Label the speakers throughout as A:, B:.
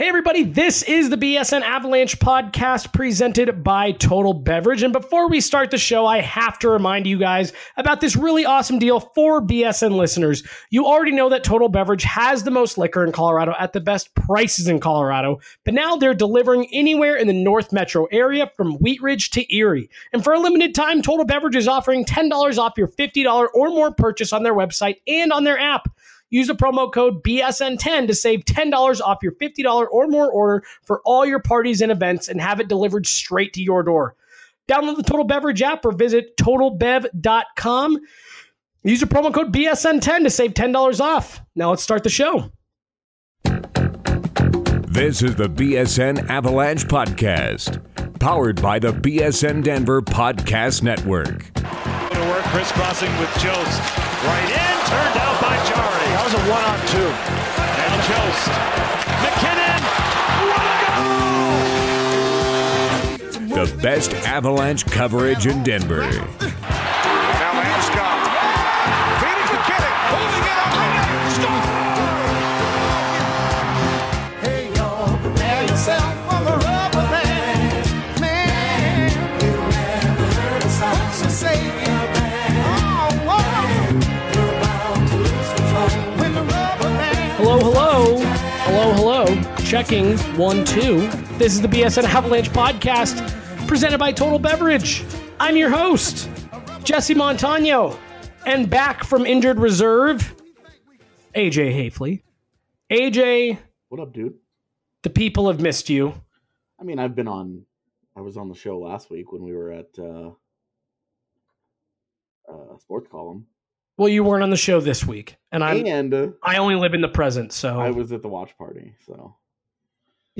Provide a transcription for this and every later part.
A: Hey, everybody, this is the BSN Avalanche podcast presented by Total Beverage. And before we start the show, I have to remind you guys about this really awesome deal for BSN listeners. You already know that Total Beverage has the most liquor in Colorado at the best prices in Colorado, but now they're delivering anywhere in the North Metro area from Wheat Ridge to Erie. And for a limited time, Total Beverage is offering $10 off your $50 or more purchase on their website and on their app. Use the promo code BSN10 to save $10 off your $50 or more order for all your parties and events and have it delivered straight to your door. Download the Total Beverage app or visit totalbev.com. Use the promo code BSN10 to save $10 off. Now let's start the show.
B: This is the BSN Avalanche Podcast, powered by the BSN Denver Podcast Network.
C: To work, crisscrossing with Jost. Right in, turned out
D: one on two.
C: And Jost. MacKinnon. What a goal!
B: The best Avalanche coverage in Denver.
A: Checking one, two. This is the BSN Avalanche podcast presented by Total Beverage. I'm your host, Jesse Montano, and back from injured reserve, AJ Haefele. AJ,
E: What up, dude?
A: the people have missed you.
E: I mean, I've been on. I was on the show last week when we were at uh, uh, Sports Column,
A: Well, you weren't on the show this week, and I'm
E: and uh,
A: I only live in the present, so
E: I was at the watch party. So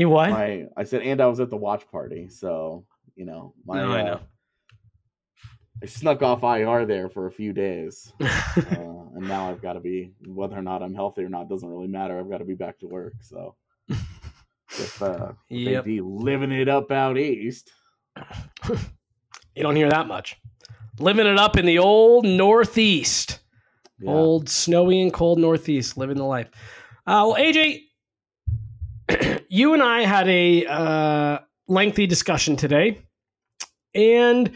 A: you what?
E: my, I said, and I was at the watch party. So you know, my,
A: No, I
E: uh. I snuck off IR there for a few days, uh, and now I've got to be whether or not I'm healthy or not doesn't really matter. I've got to be back to work. So with, uh, with
A: Yep.
E: AD living it up out east.
A: you don't hear that much. Living it up in the old Northeast.
E: Yeah.
A: Old snowy and cold Northeast, living the life. Uh, well, AJ, you and I had a uh, lengthy discussion today, and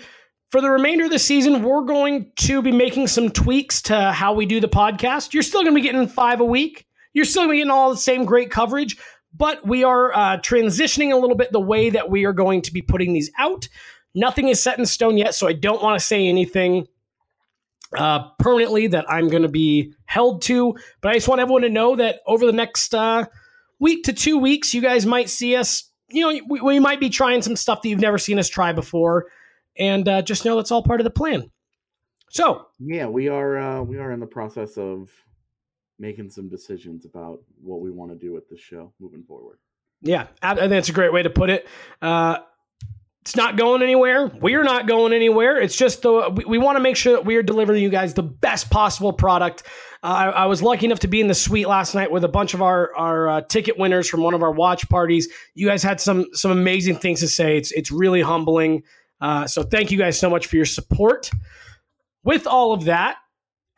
A: for the remainder of the season, we're going to be making some tweaks to how we do the podcast. You're still going to be getting five a week. You're still going to be getting all the same great coverage, but we are uh, transitioning a little bit the way that we are going to be putting these out. Nothing is set in stone yet, so I don't want to say anything uh, permanently that I'm going to be held to. But I just want everyone to know that over the next uh, week to two weeks, you guys might see us. You know, we, we might be trying some stuff that you've never seen us try before, and uh, just know that's all part of the plan. So,
E: Yeah, we are uh, we are in the process of making some decisions about what we want to do with this show moving forward.
A: yeah, I I think that's a great way to put it. Uh, it's not going anywhere. We're not going anywhere. It's just the we, we want to make sure that we are delivering you guys the best possible product. I, I was lucky enough to be in the suite last night with a bunch of our our uh, ticket winners from one of our watch parties. You guys had some some amazing things to say. It's it's really humbling. Uh, so thank you guys so much for your support. With all of that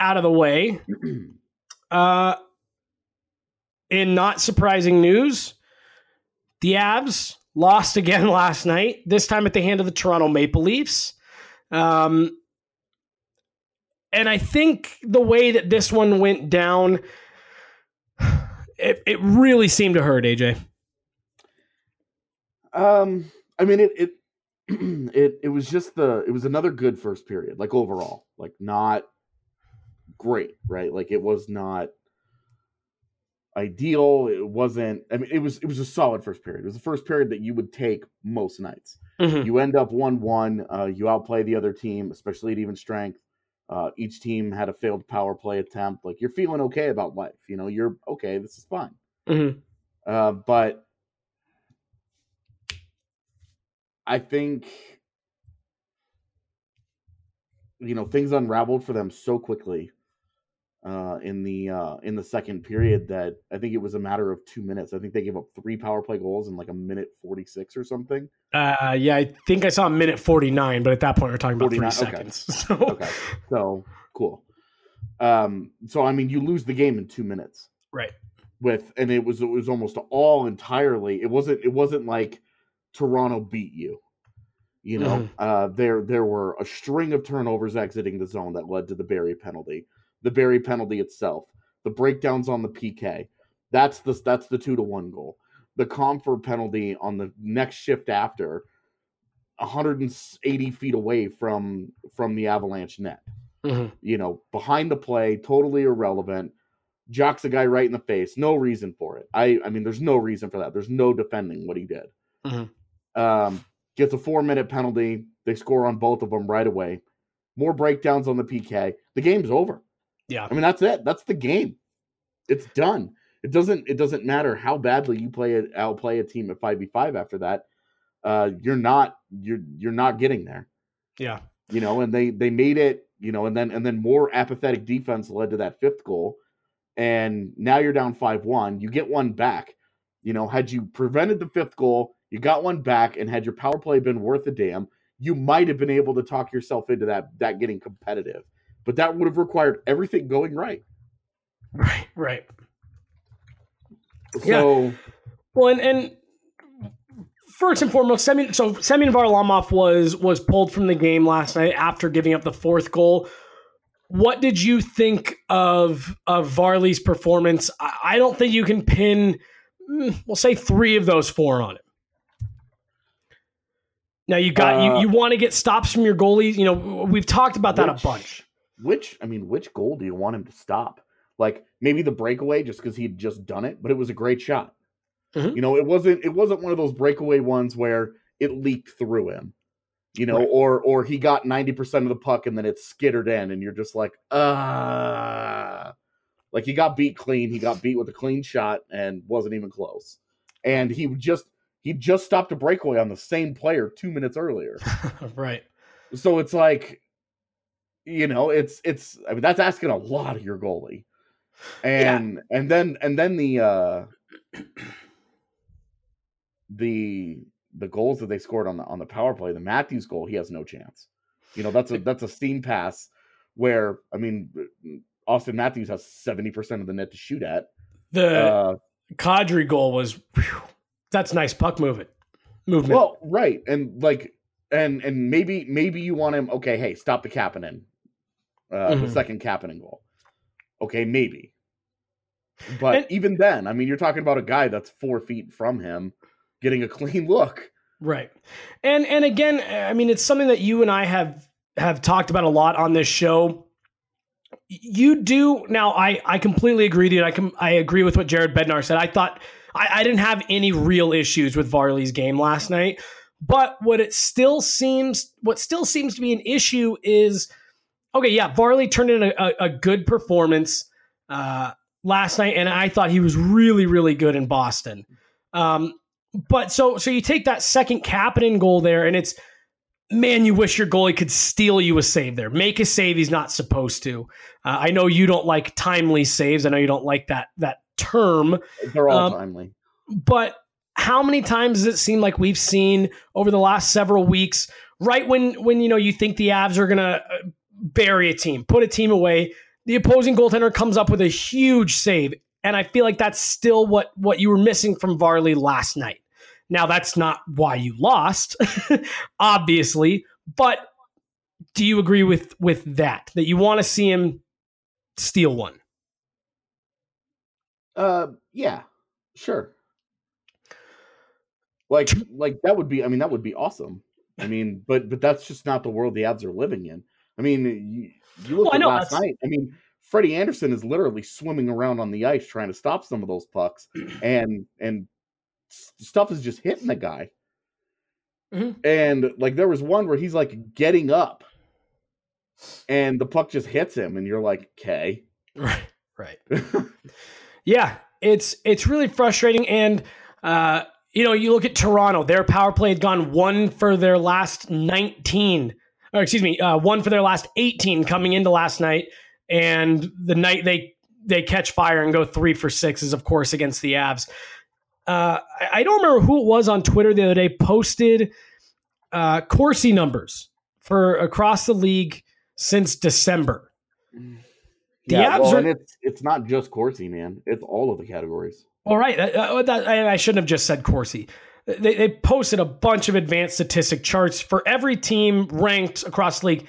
A: out of the way, uh, in not surprising news, the Avs lost again last night, this time at the hand of the Toronto Maple Leafs. Um, and I think the way that this one went down, it, it really seemed to hurt, AJ.
E: Um, I mean it it it it was just the it was another good first period, like overall, like not great, right? Like it was not ideal. It wasn't. I mean, it was it was a solid first period. It was the first period that you would take most nights.
A: Mhm.
E: You end up one one. Uh, you outplay the other team, especially at even strength. Uh, each team had a failed power play attempt. Like you're feeling okay about life. You know, you're okay. This is fine.
A: Mhm.
E: Uh, but I think you know things unraveled for them so quickly uh, in the uh, in the second period that I think it was a matter of two minutes. I think they gave up three power play goals in like a minute forty six or something.
A: Uh, yeah, I think I saw a minute 49, but at that point, we're talking about three
E: 49, okay.
A: seconds. So,
E: Okay, so cool. Um, so I mean, you lose the game in two minutes.
A: right.
E: with and it was it was almost all entirely it wasn't it wasn't like Toronto beat you. You know,
A: Mhm.
E: uh, there there were a string of turnovers exiting the zone that led to the Barrie penalty. The Barrie penalty itself, the breakdowns on the PK. That's the that's the two to one goal. The Compher penalty on the next shift after, 180 feet away from from the Avalanche net.
A: Mhm.
E: You know, behind the play, totally irrelevant. Jocks a guy right in the face. No reason for it. I I mean, there's no reason for that. There's no defending what he did.
A: Mhm.
E: Um, gets a four minute penalty. They score on both of them right away. More breakdowns on the PK. The game's over.
A: Yeah.
E: I mean, that's it. That's the game. It's done. It doesn't. It doesn't matter how badly you play it. I'll play a team at five v five after that. Uh, you're not. You're you're not getting there.
A: Yeah.
E: You know, and they they made it. You know, and then and then more apathetic defense led to that fifth goal, and now you're down five one. You get one back. You know, had you prevented the fifth goal, you got one back, and had your power play been worth a damn, you might have been able to talk yourself into that that getting competitive. But that would have required everything going right.
A: Right. Right. Yeah.
E: So
A: Well, and, and first and foremost, Semyon, so Semyon Varlamov was was pulled from the game last night after giving up the fourth goal. What did you think of of Varley's performance? I, I don't think you can pin, mm, we'll say, three of those four on him. Now you got
E: Uh,
A: you you want to get stops from your goalies. You know we've talked about that
E: which-
A: a bunch.
E: Which I mean, which goal do you want him to stop? Like maybe the breakaway, just because he'd just done it, but it was a great shot.
A: Mhm.
E: You know, it wasn't it wasn't one of those breakaway ones where it leaked through him. You know,
A: Right.
E: or or he got ninety percent of the puck and then it skittered in, and you're just like, ah, like he got beat clean. He got beat with a clean shot and wasn't even close. And he just he just stopped a breakaway on the same player two minutes earlier.
A: right.
E: So it's like, you know, it's it's I mean that's asking a lot of your goalie. And and then and then the uh the the goals that they scored on the on the power play, the Matthews goal, he has no chance. You know, that's a that's a seam pass where I mean Auston Matthews has 70% of the net to shoot at.
A: The
E: Uh
A: Kadri goal was whew, that's nice puck movement. Movement.
E: Well, right, and like, and and maybe maybe you want him. Okay, hey, stop the Kapanen, uh, the
A: Mhm.
E: second Kapanen goal. Okay, maybe, but
A: And-
E: even then, I mean, you're talking about a guy that's four feet from him getting a clean look.
A: Right. And and again, I mean it's something that you and I have have talked about a lot on this show. You do now I I completely agree with you. I can I agree with what Jared Bednar said. I thought I, I didn't have any real issues with Varley's game last night. But what it still seems what still seems to be an issue is okay, yeah, Varley turned in a, a, a good performance uh last night, and I thought he was really, really good in Boston. Um, but so so you take that second Kapanen goal there, and it's man, you wish your goalie could steal you a save there, make a save he's not supposed to. Uh, I know you don't like timely saves. I know you don't like that that term,
E: They're all
A: Um,
E: timely.
A: but how many times does it seem like we've seen over the last several weeks, right when when you know you think the Avs are gonna uh, bury a team, put a team away, the opposing goaltender comes up with a huge save, and I feel like that's still what what you were missing from Varley last night. Now that's not why you lost, obviously, but do you agree with with that that you want to see him steal one?
E: Uh, yeah, sure. Like, like that would be. I mean, that would be awesome. I mean, but but that's just not the world the Avs are living in. I mean, you, you look
A: Well,
E: at last
A: that's-
E: night. I mean, Freddie Andersen is literally swimming around on the ice trying to stop some of those pucks, and and stuff is just hitting the guy.
A: Mhm.
E: And like there was one where he's like getting up, and the puck just hits him, and you're like, okay.
A: Right, right. Yeah, it's it's really frustrating, and uh, you know, you look at Toronto; their power play had gone one for their last nineteen, or excuse me, uh, one for their last eighteen coming into last night, and the night they they catch fire and go three for six is of course against the Avs. Uh, I, don't remember who it was on Twitter the other day posted uh, Corsi numbers for across the league since December The
E: yeah,
A: Avs
E: well,
A: are
E: and it's it's not just Corsi, man. It's all of the categories.
A: all right. That, uh, that- I I shouldn't have just said Corsi. They, they posted a bunch of advanced statistic charts for every team ranked across the league.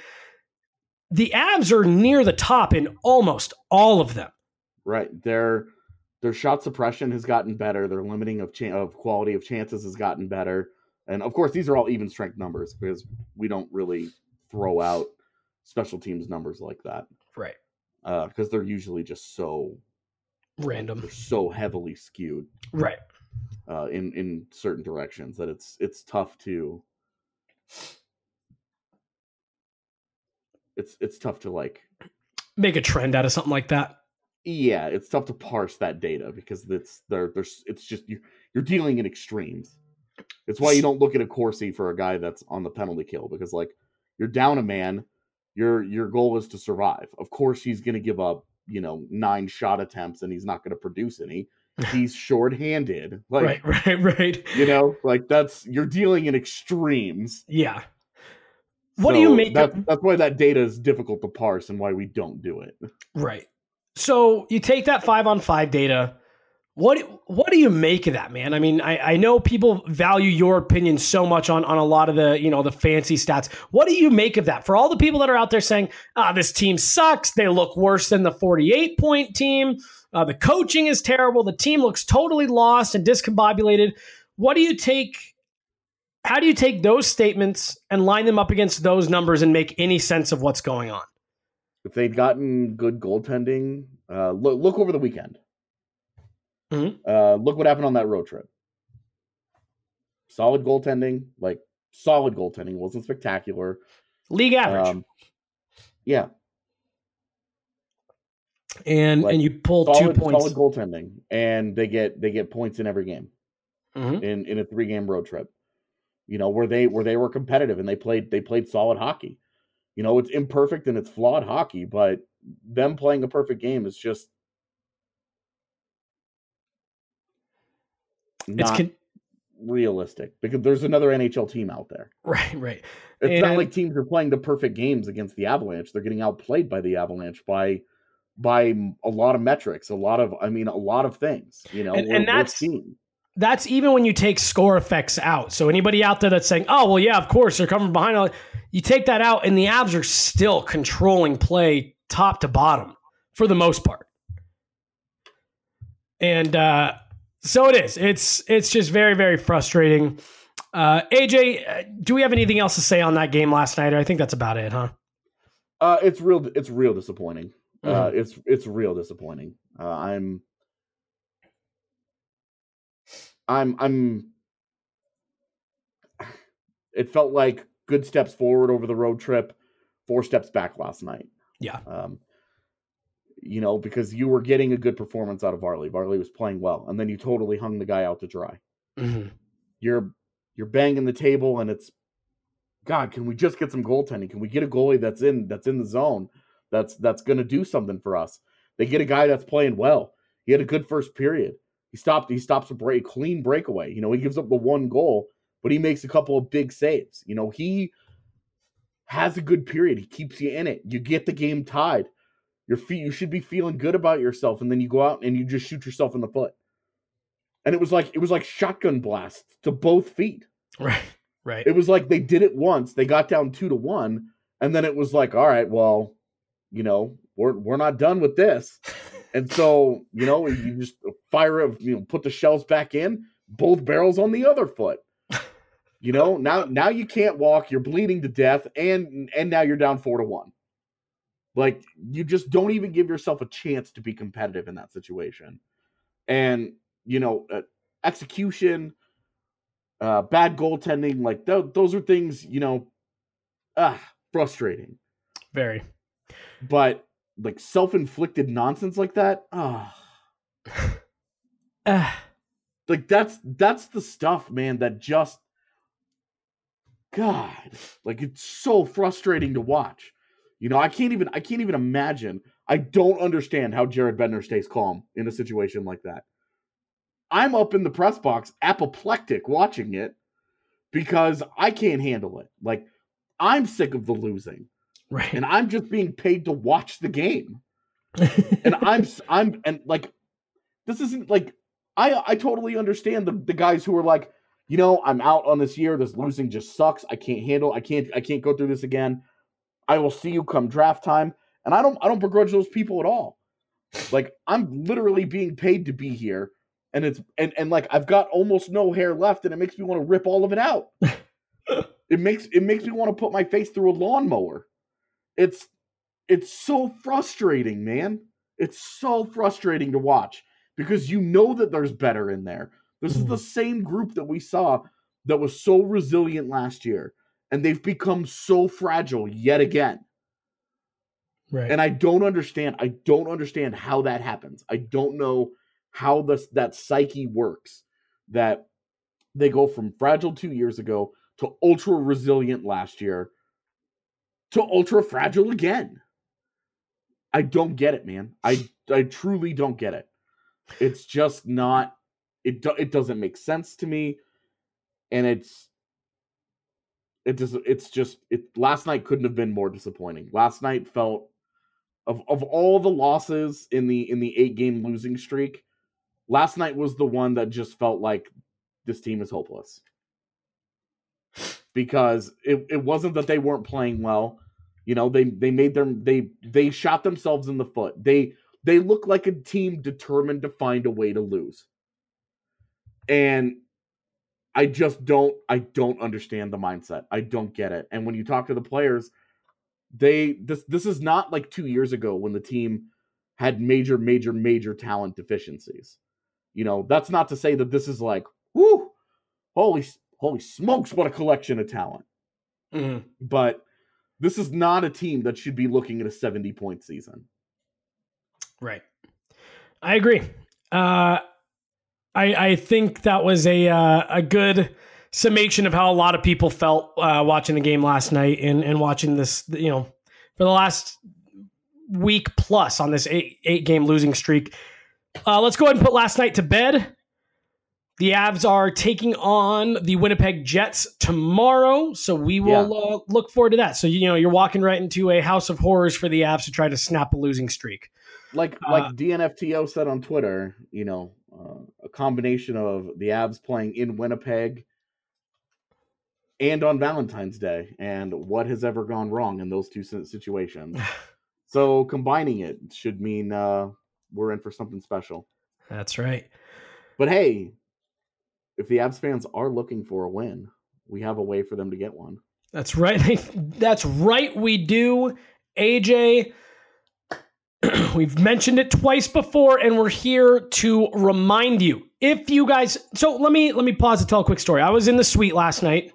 A: The Avs are near the top in almost all of them.
E: Right. Their their shot suppression has gotten better. Their limiting of chan of quality of chances has gotten better. And of course, these are all even strength numbers because we don't really throw out special teams numbers like that
A: Right.
E: Uh, because they're usually just so
A: Random.
E: they're so heavily skewed
A: Right.
E: Uh, in in certain directions that it's it's tough to it's it's tough to like
A: Make a trend out of something like that.
E: yeah it's tough to parse that data because it's there there's it's just you're you're dealing in extremes. It's why you don't look at a Corsi for a guy that's on the penalty kill because like you're down a man your your goal is to survive. Of course he's going to give up you know nine shot attempts and he's not going to produce any he's short-handed like
A: right. Right. Right.
E: you know like that's you're dealing in extremes
A: Yeah. What do you make
E: that's,
A: of-
E: that's why that data is difficult to parse and why we don't do it
A: Right. So you take that five on five data. What what do you make of that, man? I mean, I, I know people value your opinion so much on, on a lot of the, you know, the fancy stats. What do you make of that? For all the people that are out there saying, ah, this team sucks, they look worse than the 48 point team, uh, the coaching is terrible, the team looks totally lost and discombobulated. What do you take? How do you take those statements and line them up against those numbers and make any sense of what's going on?
E: if they'd gotten good goaltending, uh, look look over the weekend.
A: Mhm.
E: Uh, look what happened on that road trip. Solid goaltending, like solid goaltending, wasn't spectacular.
A: League average.
E: Um, yeah,
A: and
E: like,
A: and you pull two points.
E: solid goaltending, and they get they get points in every game
A: Mhm.
E: in in a three game road trip. You know where they where they were competitive and they played they played solid hockey. You know it's imperfect and it's flawed hockey, but them playing a perfect game is just
A: It's
E: not
A: con-
E: realistic because there's another NHL team out there.
A: right, right.
E: It's not like teams are playing the perfect games against the Avalanche. They're getting outplayed by the Avalanche by by a lot of metrics, a lot of I mean a lot of things. You know,
A: And-
E: we're,
A: and that's-
E: seeing.
A: That's even when you take score effects out. So anybody out there that's saying, "Oh, well, yeah, of course they're coming behind," all-" you take that out, and the Avs are still controlling play top to bottom for the most part. And uh, so it is. It's it's just very very frustrating. Uh, AJ, uh, do we have anything else to say on that game last night? Or I think that's about it, huh?
E: Uh, it's real. It's real disappointing. Uh,
A: Mm-hmm.
E: it's it's real disappointing. Uh, I'm. I'm I'm it felt like good steps forward over the road trip, four steps back last night.
A: Yeah.
E: Um you know, because you were getting a good performance out of Varley. Varley was playing well, and then you totally hung the guy out to dry.
A: Mhm.
E: You're you're banging the table and it's God, can we just get some goaltending? Can we get a goalie that's in that's in the zone that's that's gonna do something for us? They get a guy that's playing well. He had a good first period. He stopped. He stops a break, clean breakaway. You know, he gives up the one goal, but he makes a couple of big saves. You know, he has a good period. He keeps you in it. You get the game tied. Your feet. You should be feeling good about yourself, and then you go out and you just shoot yourself in the foot. And it was like it was like shotgun blasts to both feet.
A: Right, right.
E: It was like they did it once. They got down two to one, and then it was like, all right, well, you know, we're we're not done with this. And so, you know, you just fire it, you know, put the shells back in, both barrels on the other foot. You know, now now you can't walk, you're bleeding to death, and and now you're down four to one. Like you just don't even give yourself a chance to be competitive in that situation. And you know, uh, execution, uh, bad goaltending, like th- those are things, you know, ah, frustrating.
A: Very.
E: But like self-inflicted nonsense like that, ah,
A: Uh,
E: like that's that's the stuff, man, that just God, like it's so frustrating to watch. You know, I can't even I can't even imagine. I don't understand how Jared Bednar stays calm in a situation like that. I'm up in the press box, apoplectic watching it because I can't handle it. Like I'm sick of the losing.
A: Right.
E: and I'm just being paid to watch the game. and I'm I'm and like this isn't like I I totally understand the the guys who are like, you know, I'm out on this year. This losing just sucks. I can't handle. I can't I can't go through this again. I will see you come draft time. And I don't I don't begrudge those people at all. Like I'm literally being paid to be here and it's and and like I've got almost no hair left and it makes me want to rip all of it out. it makes it makes me want to put my face through a lawnmower. It's it's so frustrating, man. It's so frustrating to watch because you know that there's better in there. This is the mm-hmm. same group that we saw that was so resilient last year, and they've become so fragile yet again.
A: Right.
E: And I don't understand. I don't understand how that happens. I don't know how this that psyche works. That they go from fragile two years ago to ultra resilient last year to ultra fragile again. I don't get it, man. I I truly don't get it. It's just not. It do, it doesn't make sense to me, and it's it does. It's just it. Last night couldn't have been more disappointing. Last night felt of of all the losses in the in the eight game losing streak. Last night was the one that just felt like this team is hopeless because it, it wasn't that they weren't playing well. You know they they made them they they shot themselves in the foot. They they look like a team determined to find a way to lose. And i just don't i don't understand the mindset. I don't get it. And when you talk to the players they this this is not like 2 years ago when the team had major major major talent deficiencies. You know that's not to say that this is like whoo holy holy smokes what a collection of talent
A: Mhm.
E: but this is not a team that should be looking at a 70 point season.
A: Right. I agree. Uh, I I think that was a uh, a good summation of how a lot of people felt uh, watching the game last night and and watching this. You know, for the last week plus on this eight eight game losing streak. Uh, let's go ahead and put last night to bed. The Avs are taking on the Winnipeg Jets tomorrow, so we will uh, look forward to that. So you know you're walking right into a house of horrors for the Avs to try to snap a losing streak.
E: Like
A: Uh,
E: like DNFTO said on Twitter, you know, uh, a combination of the Avs playing in Winnipeg and on Valentine's Day, and what has ever gone wrong in those two situations. so combining it should mean uh, we're in for something special.
A: That's right.
E: But hey, if the Avs fans are looking for a win, we have a way for them to get one.
A: That's right. That's right. We do. AJ, we've mentioned it twice before, and we're here to remind you. If you guys, so let me let me pause to tell a quick story. I was in the suite last night.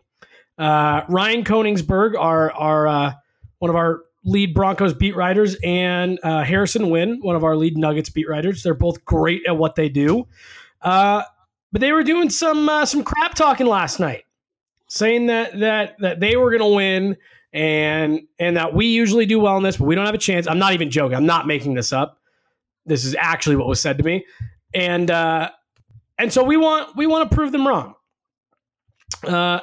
A: Uh, Ryan Koenigsberg, our our uh, one of our lead Broncos beat writers, and uh, Harrison Wind, one of our lead Nuggets beat writers. They're both great at what they do. Uh, but they were doing some uh, some crap talking last night saying that that that they were going to win and and that we usually do well in this, but we don't have a chance. I'm not even joking. I'm not making this up. This is actually what was said to me, and uh, and so we want we want to prove them wrong. Uh,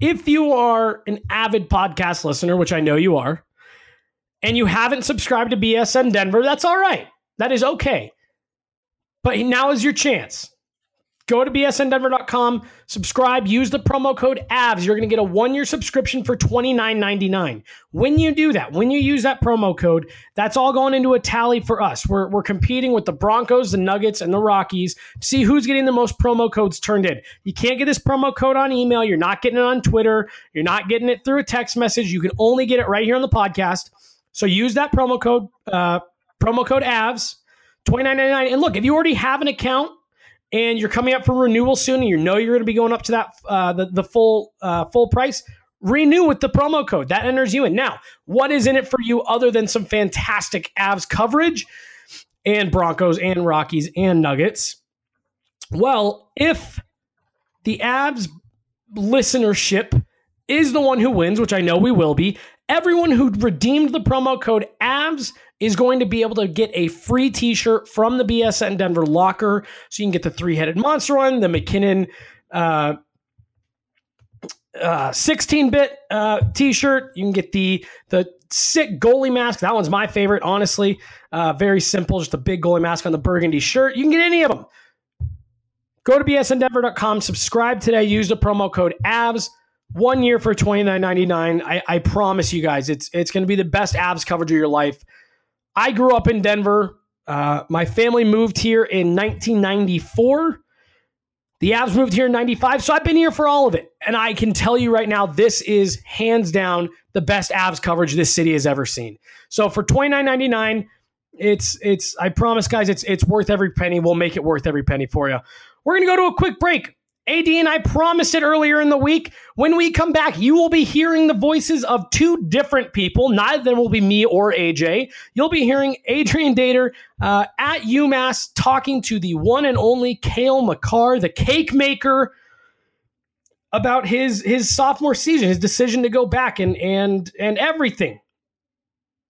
A: if you are an avid podcast listener, which I know you are, and you haven't subscribed to BSN Denver, that's all right. That is okay. But now is your chance. Go to bsndenver.com, subscribe, use the promo code AVS. You're going to get a one year subscription for $29.99. When you do that, when you use that promo code, that's all going into a tally for us. We're, we're competing with the Broncos, the Nuggets, and the Rockies to see who's getting the most promo codes turned in. You can't get this promo code on email. You're not getting it on Twitter. You're not getting it through a text message. You can only get it right here on the podcast. So use that promo code, uh, promo code AVS, $29.99. And look, if you already have an account, and you're coming up for renewal soon, and you know you're going to be going up to that uh, the the full uh, full price. Renew with the promo code that enters you in. Now, what is in it for you other than some fantastic Avs coverage and Broncos and Rockies and Nuggets? Well, if the Avs listenership is the one who wins, which I know we will be, everyone who redeemed the promo code AVS is going to be able to get a free t-shirt from the BSN Denver locker. So you can get the three-headed monster one, the MacKinnon uh, uh, 16-bit uh, t-shirt. You can get the the sick goalie mask. That one's my favorite, honestly. Uh, very simple, just a big goalie mask on the burgundy shirt. You can get any of them. Go to bsndenver.com, subscribe today, use the promo code AVS. One year for twenty nine ninety nine. I, I promise you guys, it's it's going to be the best Avs coverage of your life. I grew up in Denver. Uh, my family moved here in 1994. The Avs moved here in 95, so I've been here for all of it. And I can tell you right now, this is hands down the best Avs coverage this city has ever seen. So for $29.99, it's it's I promise guys, it's it's worth every penny. We'll make it worth every penny for you. We're gonna go to a quick break. AD and I promised it earlier in the week. When we come back, you will be hearing the voices of two different people. Neither of them will be me or AJ. You'll be hearing Adrian Dater uh, at UMass talking to the one and only Cale Makar, the cake maker, about his his sophomore season, his decision to go back, and and and everything.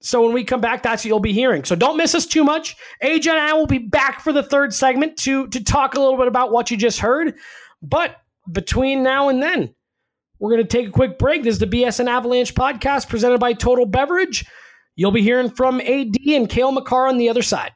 A: So when we come back, that's what you'll be hearing. So don't miss us too much. AJ and I will be back for the third segment to to talk a little bit about what you just heard. But between now and then, we're going to take a quick break. This is the BSN Avalanche podcast presented by Total Beverage. You'll be hearing from AD and Cale Makar on the other side.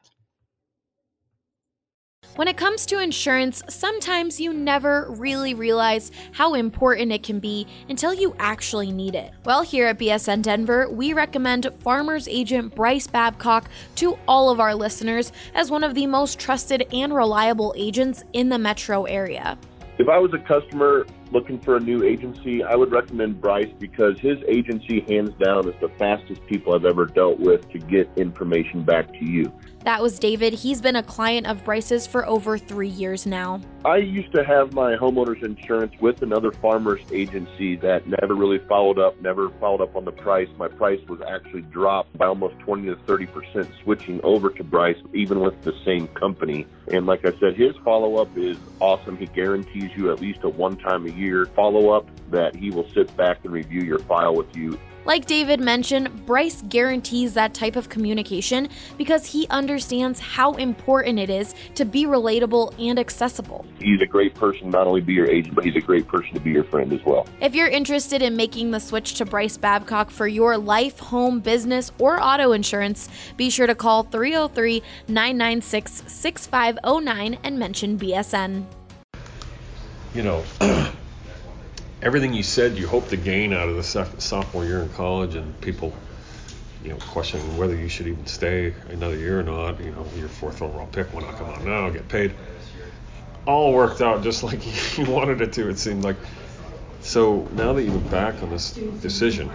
F: When it comes to insurance, sometimes you never really realize how important it can be until you actually need it. Well, here at BSN Denver, we recommend Farmers Agent Bryce Babcock to all of our listeners as one of the most trusted and reliable agents in the metro area.
G: If I was a customer looking for a new agency, I would recommend Bryce because his agency, hands down, is the fastest people I've ever dealt with to get information back to you.
F: That was David. He's been a client of Bryce's for over three years now.
G: I used to have my homeowner's insurance with another farmer's agency that never really followed up, never followed up on the price. My price was actually dropped by almost 20 to 30 percent switching over to Bryce, even with the same company. And like I said, his follow up is awesome. He guarantees you at least a one time a year follow up that he will sit back and review your file with you
F: Like David mentioned, Bryce guarantees that type of communication because he understands how important it is to be relatable and accessible.
G: He's a great person, not only be your agent, but he's a great person to be your friend as well.
F: If you're interested in making the switch to Bryce Babcock for your life, home, business, or auto insurance, be sure to call 303 996 6509 and mention BSN.
H: you know, everything you said you hope to gain out of the soph- sophomore year in college, and people, you know, questioning whether you should even stay another year or not. You know, your fourth overall pick, why not come out now, get paid? All worked out just like you wanted it to. It seemed like. So now that you look back on this decision,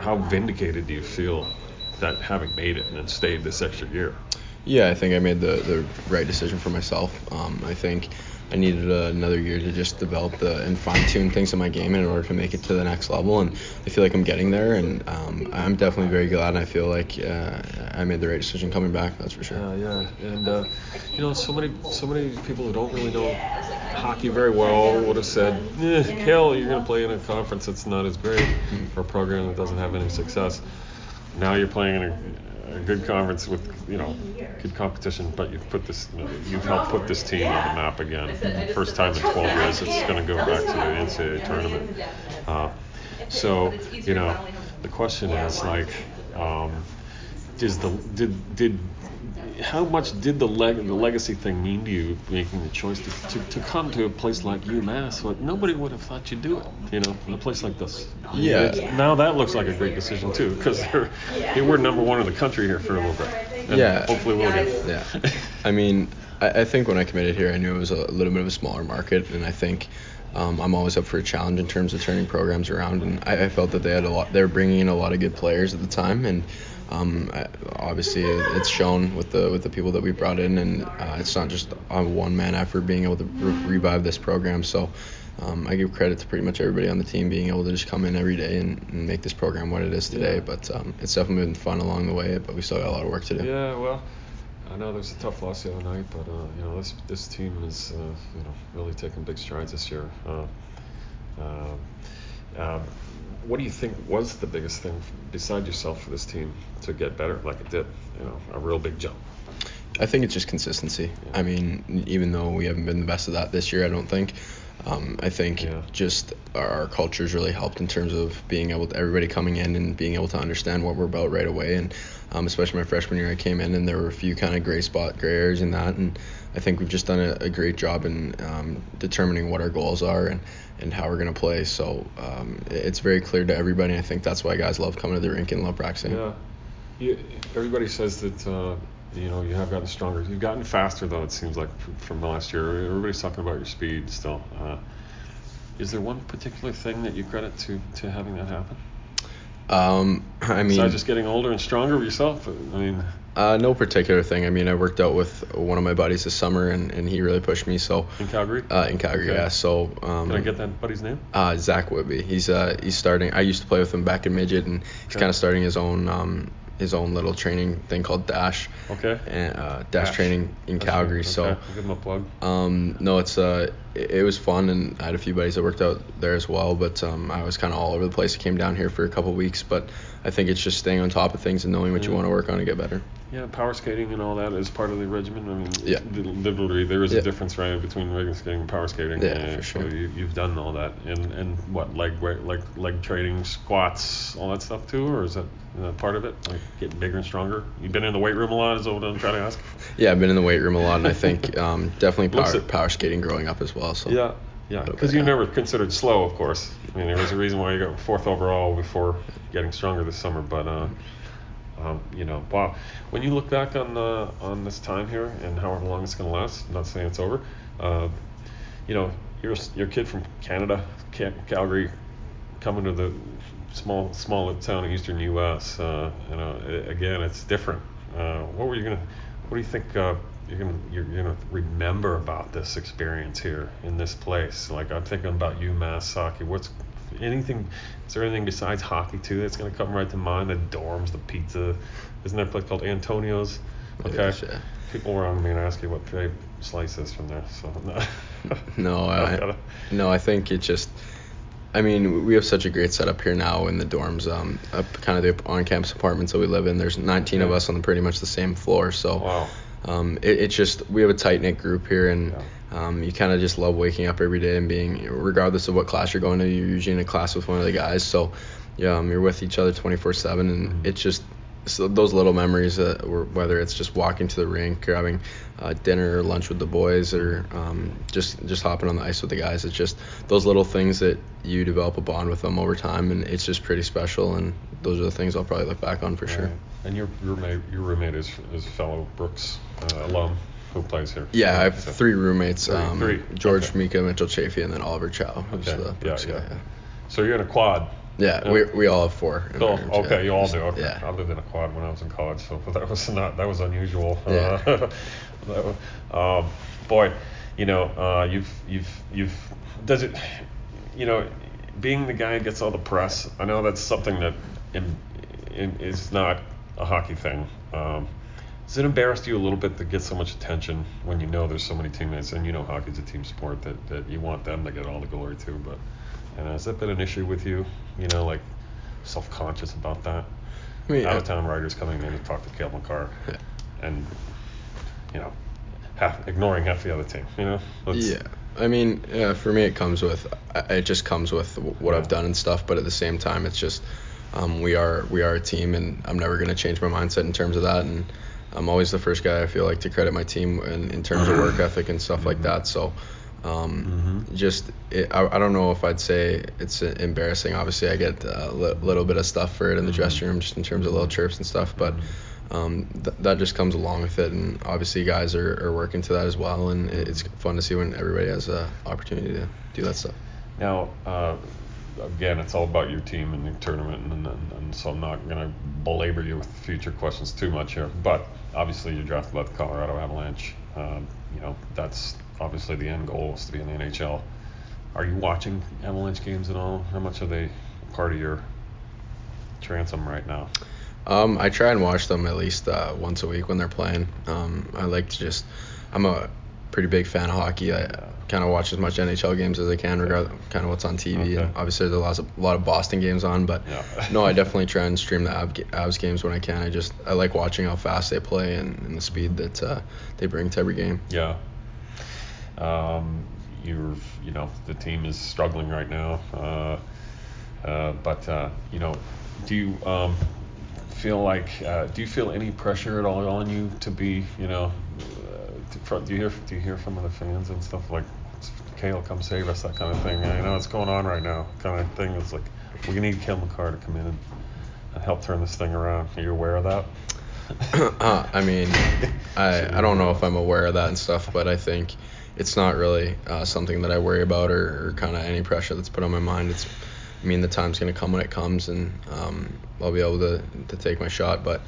H: how vindicated do you feel that having made it and then stayed this extra year?
I: Yeah, I think I made the, the right decision for myself. Um, I think I needed uh, another year to just develop the and fine tune things in my game in order to make it to the next level. And I feel like I'm getting there, and um, I'm definitely very glad. And I feel like uh, I made the right decision coming back. That's for sure.
H: Yeah, yeah, and uh, you know, so many, so many people who don't really know hockey very well would have said, eh, "Cale, you're going to play in a conference that's not as great, for a program that doesn't have any success." Now you're playing in a, a good conference with, you know, good competition, but you've put this, you've helped put this team on the map again. First time in 12 years, it's going to go back to the NCAA tournament. Uh, so, you know, the question is like, um, is the did did how much did the leg the legacy thing mean to you making the choice to, to, to come to a place like UMass? What nobody would have thought you'd do it, you know, in a place like this.
I: Yeah.
H: Now that looks like a great decision too, because were number one in the country here for a little bit. And
I: Yeah.
H: Hopefully we'll get.
I: Yeah. I mean, I, I think when I committed here, I knew it was a little bit of a smaller market, and I think um, I'm always up for a challenge in terms of turning programs around. And I, I felt that they had a lot. They were bringing in a lot of good players at the time, and um, obviously it's shown with the with the people that we brought in, and uh, it's not just a one man effort being able to re- revive this program. So. Um, I give credit to pretty much everybody on the team being able to just come in every day and, and make this program what it is today. But um, it's definitely been fun along the way. But we still got a lot of work to do.
H: Yeah, well, I know there's a tough loss the other night, but uh, you know this this team is uh, you know really taking big strides this year. Uh, um, um, what do you think was the biggest thing beside yourself for this team to get better, like it did? You know, a real big jump.
I: I think it's just consistency. I mean, even though we haven't been the best of that this year, I don't think. um, I think
H: Yeah.
I: just our, our culture's really helped in terms of being able to everybody coming in and being able to understand what we're about right away. And um, especially my freshman year, I came in and there were a few kind of gray spot, gray areas in that. And I think we've just done a, a great job in um, determining what our goals are and, and how we're going to play. So um, it's very clear to everybody. I think that's why guys love coming to the rink and love practicing.
H: Yeah. You, everybody says that uh, you know you have gotten stronger. You've gotten faster though. It seems like from, last year. Everybody's talking about your speed still. Uh, is there one particular thing that you credit to to having that happen?
I: Um, I mean,
H: Besides just getting older and stronger yourself. I mean,
I: uh, no particular thing. I mean, I worked out with one of my buddies this summer, and, and he really pushed me. So
H: in Calgary.
I: uh, in Calgary,
H: Okay.
I: yeah. So um,
H: Can I get that buddy's name?
I: Uh, Zach Whitby. He's uh he's starting. I used to play with him back in midget, and he's
H: Okay.
I: kind of starting his own um his own little training thing called Dash.
H: Okay.
I: And uh, Dash,
H: Dash.
I: training in
H: That's
I: Calgary.
H: right.
I: So
H: I'll give him a plug.
I: um no, it's uh it, it was fun, and I had a few buddies that worked out there as well. But um I was kind of all over the place. I came down here for a couple weeks, but I think it's just staying on top of things and knowing what you want to work on to get better.
H: Yeah, power skating and all that is part of the regimen. I mean,
I: Yeah.
H: literally, there is
I: Yeah.
H: a difference, right, between regular skating and power skating.
I: Yeah, for
H: so
I: sure.
H: you, you've done all that, and and what leg weight, like leg training, squats, all that stuff too, or is that, is that part of it? Like getting bigger and stronger. You've been in the weight room a lot, is what I'm trying to ask.
I: Yeah, I've been in the weight room a lot, and I think um definitely power power skating growing up as well. So
H: Yeah, yeah,
I: Okay.
H: because you're never considered slow, of course. I mean, there was a reason why you got fourth overall before getting stronger this summer. But uh, um, you know, wow. When you look back on on this time here and however long it's going to last, I'm not saying it's over. Uh, you know, you're a kid from Canada, Calgary, coming to the small small town in eastern U.S. Uh, you know, again, it's different. Uh, what were you gonna? What do you think? Uh, you're gonna you're gonna remember about this experience here in this place. Like I'm thinking about UMass hockey. What's anything? Is there anything besides hockey too that's gonna come right to mind? The dorms, the pizza. Isn't there a place called Antonio's? Okay.
I: Yes, yeah.
H: People were on me and ask you what favorite slice is from there. So no.
I: No, I, no, I think it just. I mean, we have such a great setup here now in the dorms. Um, up kind of the on-campus apartments that we live in. There's 19 of us on pretty much the same floor. So,
H: Wow.
I: um, it, it's just we have a tight knit group here, and um, you kind of just love waking up every day and being, regardless of what class you're going to, you're usually in a class with one of the guys. So, yeah, um, you're with each other 24/7, and it's just so those little memories, uh, whether it's just walking to the rink, grabbing uh, dinner or lunch with the boys, or um, just just hopping on the ice with the guys. It's just those little things that you develop a bond with them over time, and it's just pretty special. And those are the things I'll probably look back on for sure.
H: Right. And your roommate, your roommate is is fellow Brooks uh, alum who plays here.
I: Yeah, I have
H: So-
I: three roommates.
H: Three,
I: Um,
H: three.
I: George
H: Okay.
I: Mika, Mitchell Chaffee, and then Oliver Chau, who's
H: Okay.
I: the
H: Yeah, yeah.
I: guy.
H: So you're in a quad.
I: yeah,
H: Yeah.
I: We, we all have four.
H: Oh,
I: rooms,
H: okay,
I: yeah.
H: you all do. Okay.
I: Yeah.
H: I lived in a quad when I was in college, so that was not that was unusual.
I: Yeah.
H: Uh, um, boy, you know, uh, you've you've you've does it, you know, being the guy who gets all the press. I know that's something that in, in, is not a hockey thing. Um, does it embarrass you a little bit to get so much attention when you know there's so many teammates and you know hockey's a team sport that, that you want them to get all the glory too? But and has that been an issue with you? You know, like self-conscious about that.
I: I mean,
H: Out of town writers coming in to talk to Cale Makar,
I: Yeah.
H: and you know, half ignoring half the other team. You know, That's-
I: Yeah, I mean, yeah, for me, it comes with it just comes with what I've done and stuff. But at the same time, it's just um, we are we are a team, and I'm never gonna change my mindset in terms of that. And I'm always the first guy I feel like to credit my team in, in terms of work ethic and stuff like that. So. Um, Just, it, I, I don't know if I'd say it's embarrassing. Obviously, I get a li- little bit of stuff for it in the dressing room, just in terms of little chirps and stuff. But um, th- that just comes along with it, and obviously guys are, are working to that as well, and it- it's fun to see when everybody has an opportunity to do that stuff.
H: Now, uh, again, it's all about your team and your tournament, and, and, and so I'm not going to belabor you with future questions too much here. But obviously, you're drafted by the Colorado Avalanche. Um, you know, that's obviously the end goal is to be in the NHL. Are you watching Avalanche games at all? How much are they part of your transom right now?
I: Um, I try and watch them at least uh, once a week when they're playing. Um, I like to just, I'm a pretty big fan of hockey. I kind of watch as much NHL games as I can, regardless kind of what's on TV.
H: Okay.
I: And obviously, there's a lot, of, a lot of Boston games on, but
H: Yeah.
I: no, I definitely try and stream the Av- Avs games when I can. I just I like watching how fast they play and, and the speed that uh, they bring to every game.
H: Yeah. Um, you're you know the team is struggling right now. Uh, uh, but uh, you know, do you um, feel like uh, do you feel any pressure at all on you to be you know? Do you hear do you hear from the fans and stuff like, Cale, come save us, that kind of thing? I know it's going on right now, kind of thing. It's like we need Cale Makar to come in and, and help turn this thing around. Are you aware of that?
I: uh, I mean, I I don't know if I'm aware of that and stuff, but I think it's not really uh, something that I worry about or, or kind of any pressure that's put on my mind. It's I mean the time's gonna come when it comes, and um, I'll be able to to take my shot, but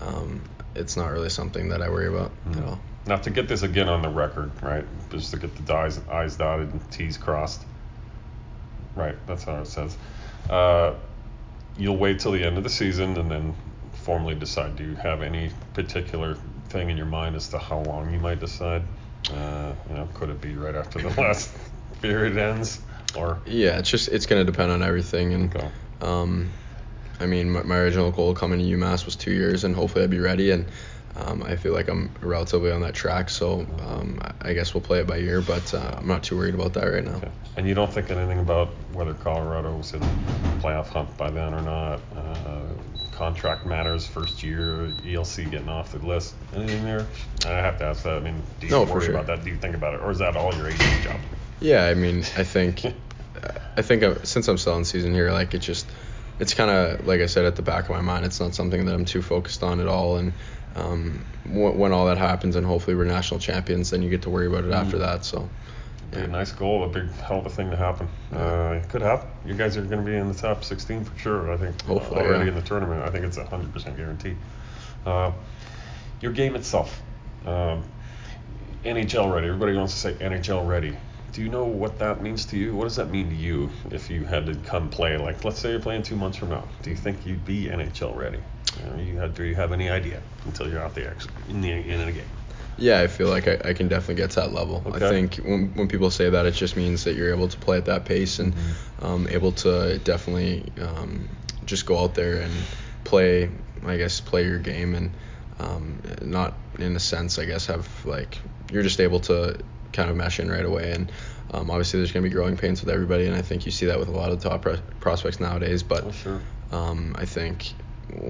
I: um, it's not really something that I worry about at all.
H: Now to get this again on the record, right? Just to get the I's, I's dotted and T's crossed. Right, that's how it says. Uh, you'll wait till the end of the season and then formally decide. Do you have any particular thing in your mind as to how long you might decide? Uh, you know, could it be right after the last period ends, or
I: Yeah, it's just it's gonna depend on everything, and
H: Okay.
I: um, I mean my, my original goal coming to UMass was two years, and hopefully I'd be ready, and um, I feel like I'm relatively on that track, so um, I guess we'll play it by ear, but uh, I'm not too worried about that right now.
H: Okay. And you don't think anything about whether Colorado Colorado's in playoff hunt by then or not? Uh, contract matters, first year, ELC getting off the list. Anything there? I have to ask that. I mean, do you
I: No,
H: worry
I: sure.
H: about that? Do you think about it, or is that all your agent's job?
I: Yeah, I mean, I think, I think uh, since I'm still in season here, like it just, it's kind of like I said at the back of my mind. It's not something that I'm too focused on at all. And um, when, all that happens, and hopefully we're national champions, then you get to worry about it
H: Mm.
I: after that. So
H: Be a nice goal, a big hell of a thing to happen. Uh, it could happen. You guys are going to be in the top 16 for sure. I think
I: Hopefully,
H: already
I: yeah.
H: in the tournament. I think it's a 100% guarantee. Uh, your game itself, um, NHL ready. Everybody wants to say NHL ready. Do you know what that means to you? What does that mean to you if you had to come play? Like, let's say you're playing two months from now. Do you think you'd be NHL ready? You had, do you have any idea until you're out there in the in the game?
I: yeah, I feel like I, I can definitely get to that level.
H: Okay.
I: I think when, when people say that, it just means that you're able to play at that pace and um, able to definitely um, just go out there and play, I guess, play your game and um, not in a sense, I guess, have like you're just able to kind of mesh in right away. And um, obviously, there's going to be growing pains with everybody, and I think you see that with a lot of top pro- prospects nowadays. But
H: Oh, sure.
I: um, I think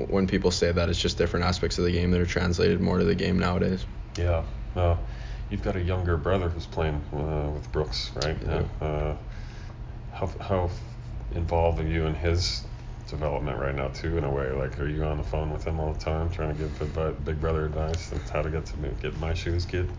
I: when people say that, it's just different aspects of the game that are translated more to the game nowadays.
H: Yeah. Uh, you've got a younger brother who's playing uh, with Brooks, right?
I: Yeah.
H: Uh, how how involved are you in his development right now too? In a way, like are you on the phone with him all the time, trying to give big, big brother advice on how to get to me- get my shoes, kid?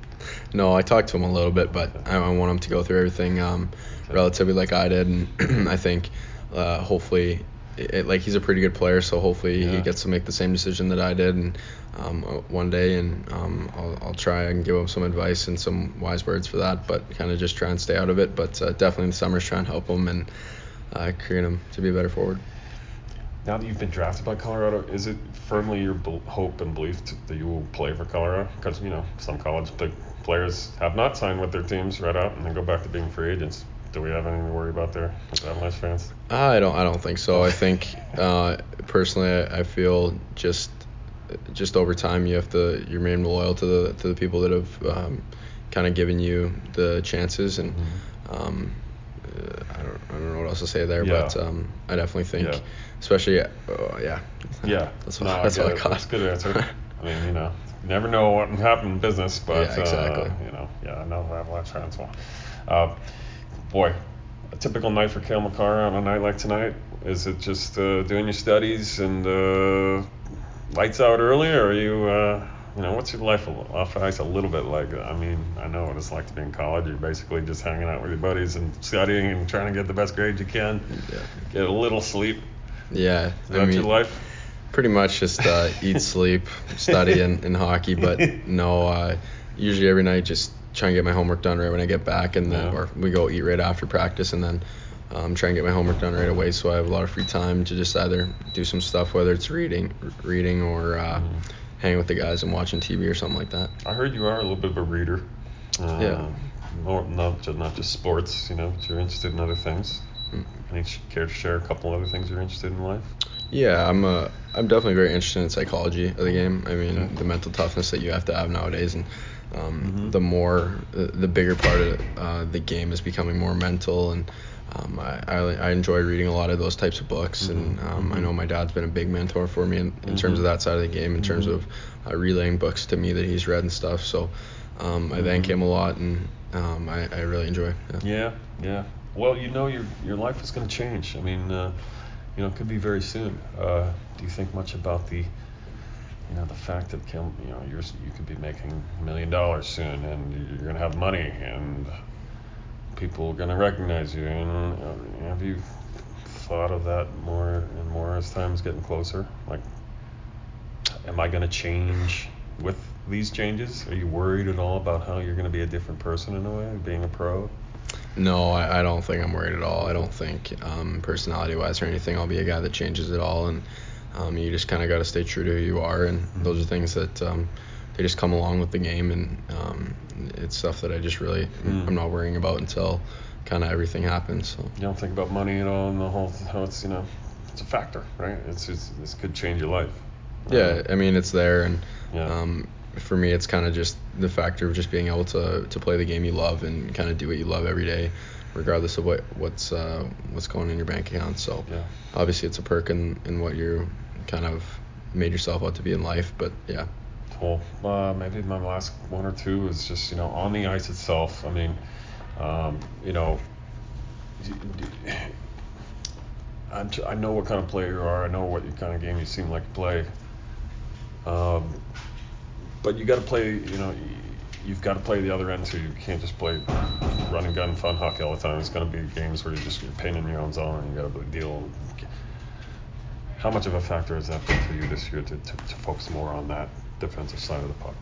I: No, I talked to him a little bit, but I, I want him to go through everything um, relatively like I did, and I think uh, hopefully, it, like he's a pretty good player, so hopefully
H: Yeah.
I: he gets to make the same decision that I did, and um, uh, one day, and um, I'll, I'll try and give him some advice and some wise words for that, but kind of just try and stay out of it. But uh, definitely in the summers, try and help him and uh, create him to be a better forward.
H: Now that you've been drafted by Colorado, is it firmly your bel hope and belief to, that you will play for Colorado? Because you know some college big players have not signed with their teams right out and then go back to being free agents. Do we have anything to worry about there as Avalanche fans?
I: I don't. I don't think so. I think uh, personally, I, I feel just just over time you have to you remain loyal to the to the people that have um, kind of given you the chances and um, uh, I don't I don't know what else to say there,
H: Yeah.
I: but um, I definitely think,
H: Yeah.
I: especially uh, yeah.
H: Yeah,
I: That's
H: no,
I: what, that's
H: I
I: what I.
H: That's a good answer. I mean, you know, you never know what can happen in business, but
I: Yeah, exactly.
H: uh, you know, yeah, I know Avalanche fans will. Boy, a typical night for Cale Makar on a night like tonight. Is it just uh, doing your studies and uh, lights out early, or are you, uh, you know, what's your life off ice a little bit like? I mean, I know what it's like to be in college. You're basically just hanging out with your buddies and studying and trying to get the best grades you can.
I: Yeah.
H: Get a little sleep.
I: Yeah,
H: Is
I: I mean,
H: your life?
I: pretty much just uh, eat, sleep, study, and, and hockey. But no, uh, usually every night just try and get my homework done right when I get back, and then
H: Yeah.
I: or we go eat right after practice, and then um, try and get my homework done right away. So I have a lot of free time to just either do some stuff, whether it's reading, reading, or uh,
H: Mm-hmm.
I: hanging with the guys and watching TV or something like that.
H: I heard you are a little bit of a reader. Uh,
I: Yeah.
H: More, not just not just sports, you know. But you're interested in other things.
I: Mm.
H: Any care to share a couple other things you're interested in life?
I: Yeah, I'm uh, I'm definitely very interested in psychology of the game. I mean,
H: Okay.
I: the mental toughness that you have to have nowadays, and um, the more the, the bigger part of uh, the game is becoming more mental and. Um, I, I, I enjoy reading a lot of those types of books, and um, I know my dad's been a big mentor for me in, in terms of that side of the game, in terms of uh, relaying books to me that he's read and stuff. So um, I thank him a lot, and um, I, I really enjoy. Yeah.
H: Yeah, yeah. Well, you know, your your life is going to change. I mean, uh, you know, it could be very soon. Uh, do you think much about the, you know, the fact that you know, you're you could be making a million dollars soon, and you're to have money, and people are to recognize you. And uh, have you thought of that more and more as time's getting closer? Like, am I to change with these changes? Are you worried at all about how you're to be a different person in a way, being a pro?
I: No, I, I don't think I'm worried at all. I don't think um, personality-wise or anything, I'll be a guy that changes it all. And um, you just kind of got to stay true to who you are. And those are things that um, they just come along with the game. And um, it's stuff that I just really I'm not worrying about until kind of everything happens. So.
H: You don't think about money at all and the whole how it's you know it's a factor, right? It's just this could change your life.
I: Yeah, I mean it's there, and
H: Yeah.
I: um, for me it's kind of just the factor of just being able to to play the game you love and kind of do what you love every day, regardless of what what's uh, what's going in your bank account. So
H: Yeah.
I: obviously it's a perk in, in what you kind of made yourself out to be in life, but yeah.
H: Cool. Uh, maybe my last one or two is just you know on the ice itself. I mean, um, you know, I know what kind of player you are. I know what kind of game you seem like to play. Um, but you got to play. You know, you've got to play the other end too. You can't just play run and gun fun hockey all the time. It's going to be games where you're just you're pinning your own zone and you got to deal. How much of a factor has that been for you this year to, to, to focus more on that defensive side of the puck?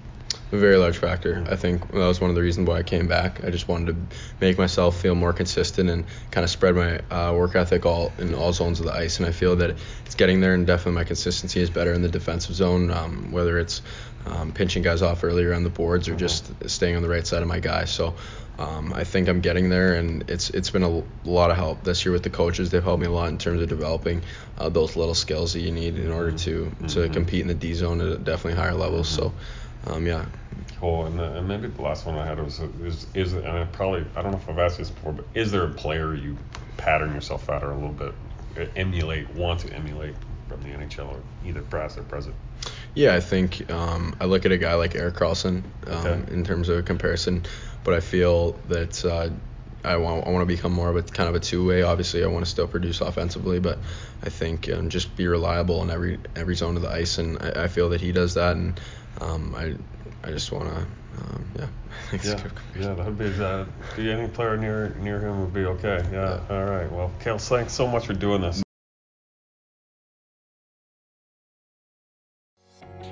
I: A very large factor. I think that was one of the reasons why I came back. I just wanted to make myself feel more consistent and kind of spread my uh, work ethic all in all zones of the ice. And I feel that it's getting there, and definitely my consistency is better in the defensive zone, um, whether it's um, pinching guys off earlier on the boards or just staying on the right side of my guy. So um, I think I'm getting there, and it's it's been a lot of help this year with the coaches. They've helped me a lot in terms of developing uh, those little skills that you need in order to to compete in the D zone at a definitely higher levels. So. Um, yeah,
H: Cool. And, uh, and maybe the last one I had was is is and I probably I don't know if I've asked this before, but is there a player you pattern yourself after a little bit, uh, emulate, want to emulate from the NHL or either past or present?
I: Yeah, I think um, I look at a guy like Erik Karlsson um,
H: Okay.
I: in terms of a comparison, but I feel that uh, I want I want to become more of a kind of a two-way. Obviously, I want to still produce offensively, but I think um, just be reliable in every every zone of the ice, and I, I feel that he does that, and um, I I just want to um, yeah. I think it's a
H: Yeah, yeah, that'd be that. Be any player near near him would be okay. Yeah. All right. Well, Cale, thanks so much for doing this.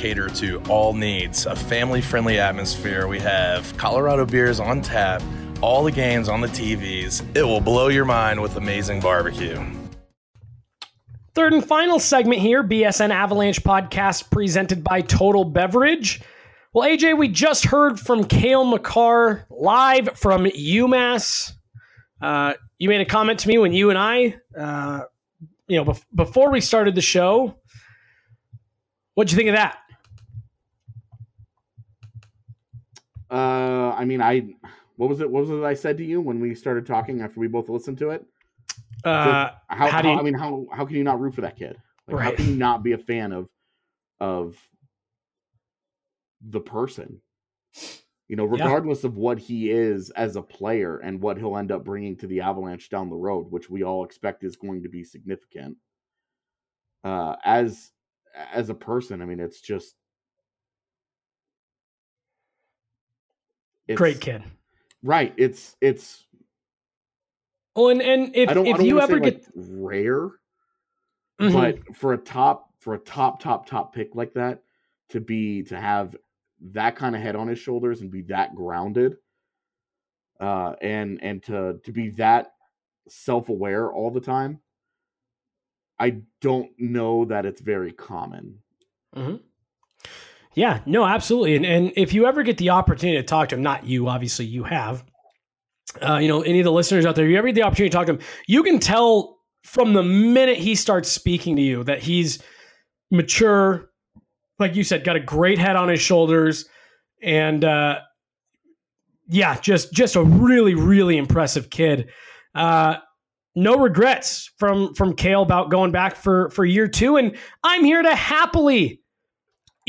J: cater to all needs. A family-friendly atmosphere. We have Colorado beers on tap, all the games on the TVs. It will blow your mind with amazing barbecue.
A: Third and final segment here BSN Avalanche podcast presented by Total Beverage. Well, AJ, we just heard from Cale Makar live from UMass. Uh, you made a comment to me when you and I, uh, you know, bef- before we started the show. What'd you think of that?
E: Uh, I mean, I what was it? What was it I said to you when we started talking after we both listened to it?
A: Uh,
E: how,
A: how do
E: how- I mean, how how can you not root for that kid? Like, How can you not be a fan of of the person? You know,
A: Yeah.
E: regardless of what he is as a player and what he'll end up bringing to the Avalanche down the road, which we all expect is going to be significant. Uh, as as a person, I mean, it's just it's,
A: great kid.
E: right? It's it's
A: Oh, and, and if,
E: I don't, I
A: if
E: don't
A: you ever
E: say,
A: get
E: like, rare,
A: Mhm.
E: but for a top for a top top top pick like that to be to have that kind of head on his shoulders and be that grounded uh and and to to be that self-aware all the time i don't know that it's very common
A: Mhm. Yeah, no, absolutely. And and if you ever get the opportunity to talk to him, not you, obviously you have. Uh, you know, any of the listeners out there, you ever get the opportunity to talk to him, you can tell from the minute he starts speaking to you that he's mature, like you said, got a great head on his shoulders, and uh, yeah, just just a really really impressive kid. Uh, no regrets from from Cale about going back for for year two, and I'm here to happily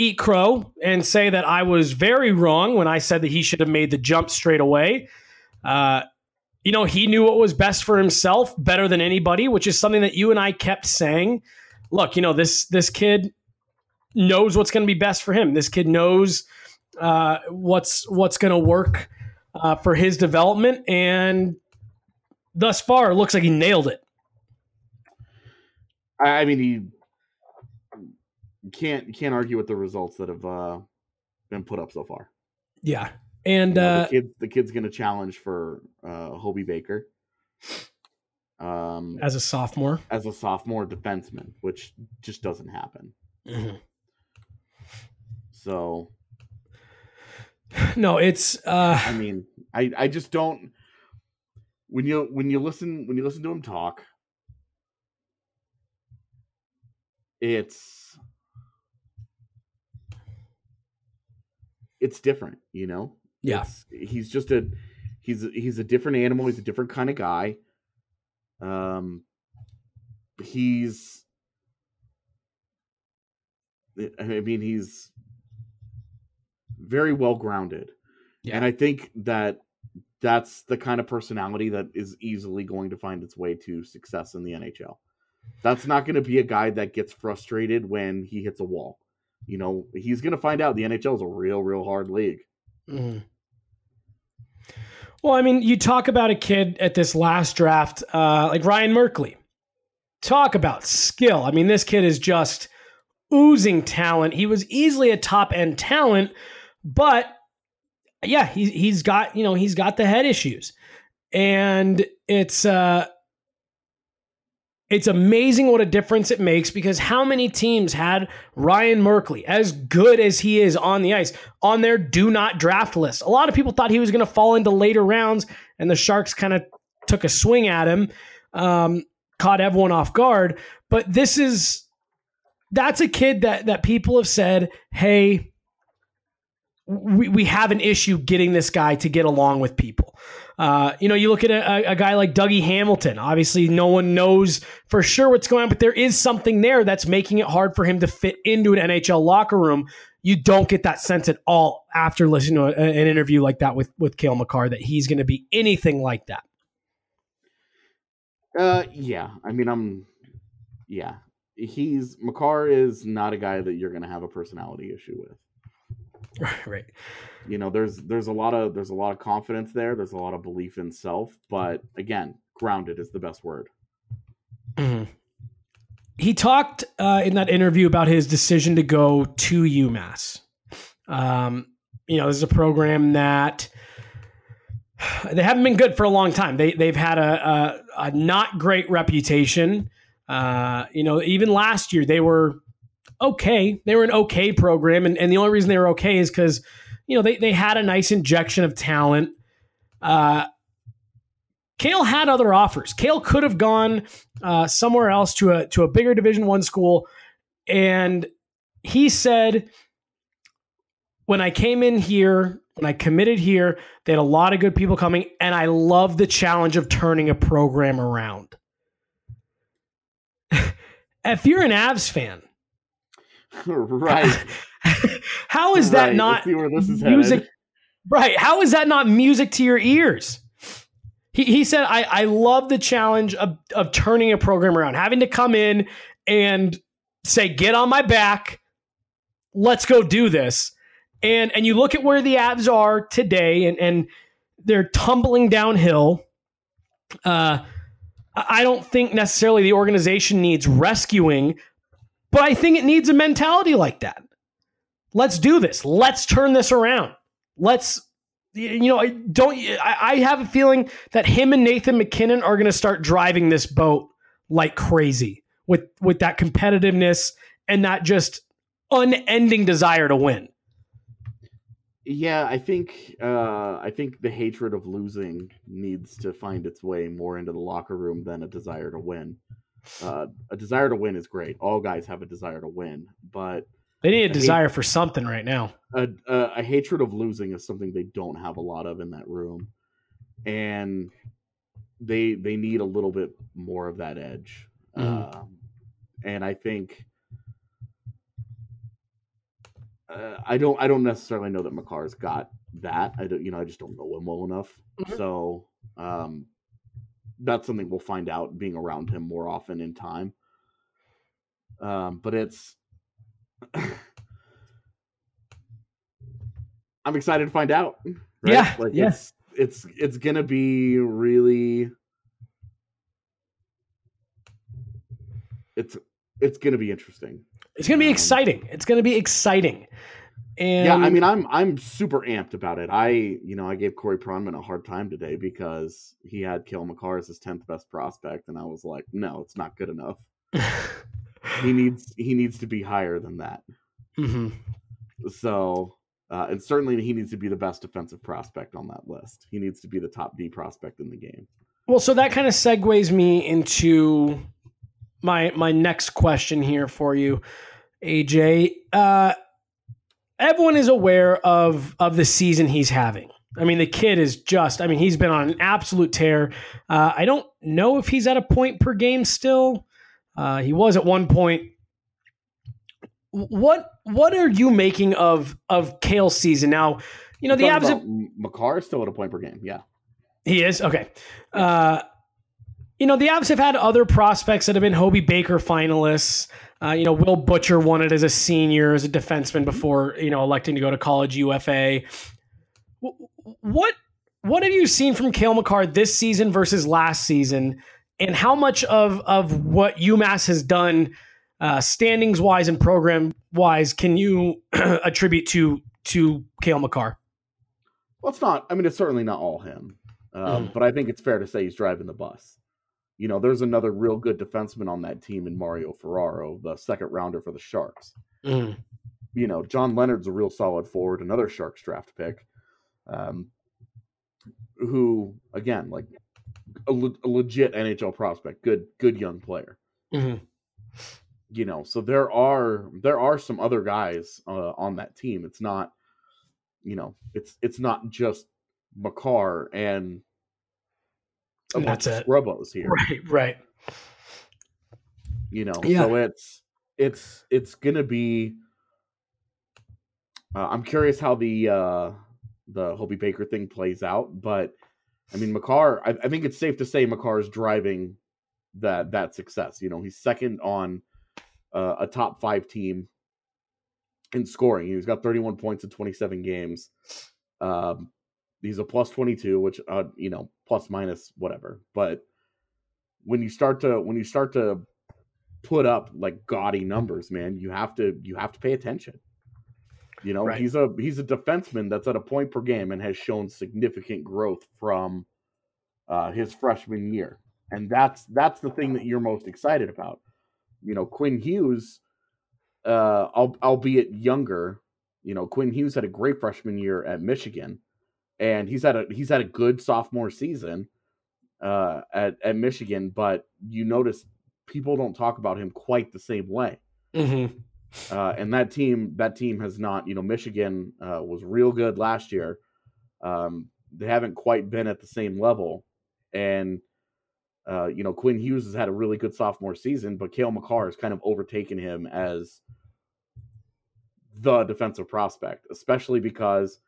A: eat crow and say that I was very wrong when I said that he should have made the jump straight away. Uh, you know, he knew what was best for himself better than anybody, which is something that you and I kept saying. Look, you know this this kid knows what's going to be best for him. This kid knows uh, what's what's going to work uh, for his development, and thus far, it looks like he nailed it.
E: i, I mean he can't you can't argue with the results that have uh been put up so far
A: Yeah, and
E: You know,
A: uh,
E: the kid the kid's gonna challenge for uh hobie baker um
A: as a sophomore,
E: as a sophomore defenseman, which just doesn't happen.
A: Mhm.
E: So
A: no, it's uh,
E: I mean, I I just don't when you when you listen when you listen to him talk, it's it's different, you know.
A: Yeah.
E: It's- he's just a he's he's a different animal. He's a different kind of guy. Um, he's I mean, he's very well grounded.
A: Yeah.
E: And I think that that's the kind of personality that is easily going to find its way to success in the NHL. That's not going to be a guy that gets frustrated when he hits a wall. You know, he's going to find out the NHL is a real, real hard league.
A: Mhm. Well, I mean, you talk about a kid at this last draft, uh, like Ryan Merkley. Talk about skill. I mean, this kid is just oozing talent. He was easily a top end talent, but yeah, he's he's got you know he's got the head issues, and it's uh, it's amazing what a difference it makes because how many teams had Ryan Merkley, as good as he is on the ice, on their do not draft list? A lot of people thought he was going to fall into later rounds, and the Sharks kind of took a swing at him, um, caught everyone off guard. But this is that's a kid that that people have said, hey, we, we have an issue getting this guy to get along with people. Uh, you know, you look at a, a guy like Dougie Hamilton. Obviously, no one knows for sure what's going on, but there is something there that's making it hard for him to fit into an NHL locker room. You don't get that sense at all after listening to a, an interview like that with with Cale Makar that he's going to be anything like that.
E: Uh, yeah. I mean, I'm, yeah. He's Makar is not a guy that you're going to have a personality issue with.
A: right.
E: You know, there's there's a lot of there's a lot of confidence there. There's a lot of belief in self, but again, grounded is the best word.
A: Mhm. He talked uh, in that interview about his decision to go to UMass. Um, you know, this is a program that they haven't been good for a long time. They they've had a a, a not great reputation. Uh, you know, even last year they were okay. They were an okay program, and, and the only reason they were okay is because you know they they had a nice injection of talent. Uh, Cale had other offers. Cale could have gone uh, somewhere else to a to a bigger Division One school, and he said, "When I came in here, when I committed here, they had a lot of good people coming, and I love the challenge of turning a program around." if you're an Avs fan,
E: right.
A: how is that
E: Right,
A: not
E: see where this is
A: music? Right. How is that not music to your ears? He, he said, I, I love the challenge of, of turning a program around, having to come in and say, get on my back. Let's go do this. And and you look at where the Avs are today and, and they're tumbling downhill. Uh, I don't think necessarily the organization needs rescuing, but I think it needs a mentality like that. Let's do this. Let's turn this around. Let's, you know, I don't. I, have a feeling that him and Nathan MacKinnon are going to start driving this boat like crazy with with that competitiveness and that just unending desire to win.
E: Yeah, I think uh, I think the hatred of losing needs to find its way more into the locker room than a desire to win. Uh, a desire to win is great. All guys have a desire to win, but
A: They need a
E: hate-
A: desire for something right now.
E: a, a, a hatred of losing is something they don't have a lot of in that room, and they they need a little bit more of that edge.
A: Mhm.
E: Um, and I think uh, I don't I don't necessarily know that Makar's got that. I don't you know I just don't know him well enough. So um, that's something we'll find out being around him more often in time. Um, but it's I'm excited to find out. right?
A: Yeah,
E: like
A: yeah.
E: it's it's it's gonna be really it's it's gonna be interesting.
A: It's going to be
E: Um,
A: exciting. It's going to be exciting. And
E: yeah, I mean, I'm I'm super amped about it. I, you know, I gave Corey Pronman a hard time today because he had Cale Makar as his tenth best prospect, and I was like, no, it's not good enough. he needs he needs to be higher than that.
A: Mhm.
E: So, uh, and certainly he needs to be the best defensive prospect on that list. He needs to be the top D prospect in the game.
A: Well, so that kind of segues me into my my next question here for you, AJ. Uh, everyone is aware of of the season he's having. I mean, the kid is just. I mean, he's been on an absolute tear. Uh, I don't know if he's at a point per game still. Uh, he was at one point. What what are you making of of Cale's season now? You know the Avs. have-
E: Makar is still at a point per game. Yeah.
A: he is okay. Uh, you know the Avs have had other prospects that have been Hobie Baker finalists. Uh, you know Will Butcher won it as a senior, as a defenseman before you know electing to go to college UFA. What what have you seen from Cale Makar this season versus last season, and how much of of what UMass has done, uh, standings wise and program wise, can you attribute to to Cale Makar?
E: Well, it's not. I mean, it's certainly not all him, um,
A: Mhm.
E: but I think it's fair to say he's driving the bus. You know, there's another real good defenseman on that team in Mario Ferraro, the second rounder for the Sharks.
A: Mm.
E: You know, John Leonard's a real solid forward, another Sharks draft pick, um, who again, like a, le- a legit NHL prospect, good, good young player.
A: Mhm.
E: You know, so there are there are some other guys uh, on that team. It's not, you know, it's it's not just Makar and a
A: And
E: bunch
A: that's it.
E: scrubbos here.
A: Right, right.
E: you know
A: Yeah.
E: so it's it's it's gonna be uh, i'm curious how the uh the hobie baker thing plays out but i mean Makar I, I think it's safe to say Makar is driving that that success you know he's second on uh, a top five team in scoring he's got 31 points in 27 games um he's a plus 22 which uh you know plus minus whatever but when you start to when you start to put up like gaudy numbers, man, you have to you have to pay attention. You know,
A: Right.
E: he's a he's a defenseman that's at a point per game and has shown significant growth from uh, his freshman year, and that's that's the thing that you're most excited about. You know, Quinn Hughes, uh, albeit younger, you know, Quinn Hughes had a great freshman year at Michigan, and he's had a he's had a good sophomore season uh, at at Michigan, but you notice people don't talk about him quite the same way.
A: Mm-hmm.
E: Uh, and that team, that team has not. You know, Michigan uh, was real good last year. Um, they haven't quite been at the same level, and Uh, you know, Quinn Hughes has had a really good sophomore season, but Cale Makar has kind of overtaken him as the defensive prospect, especially because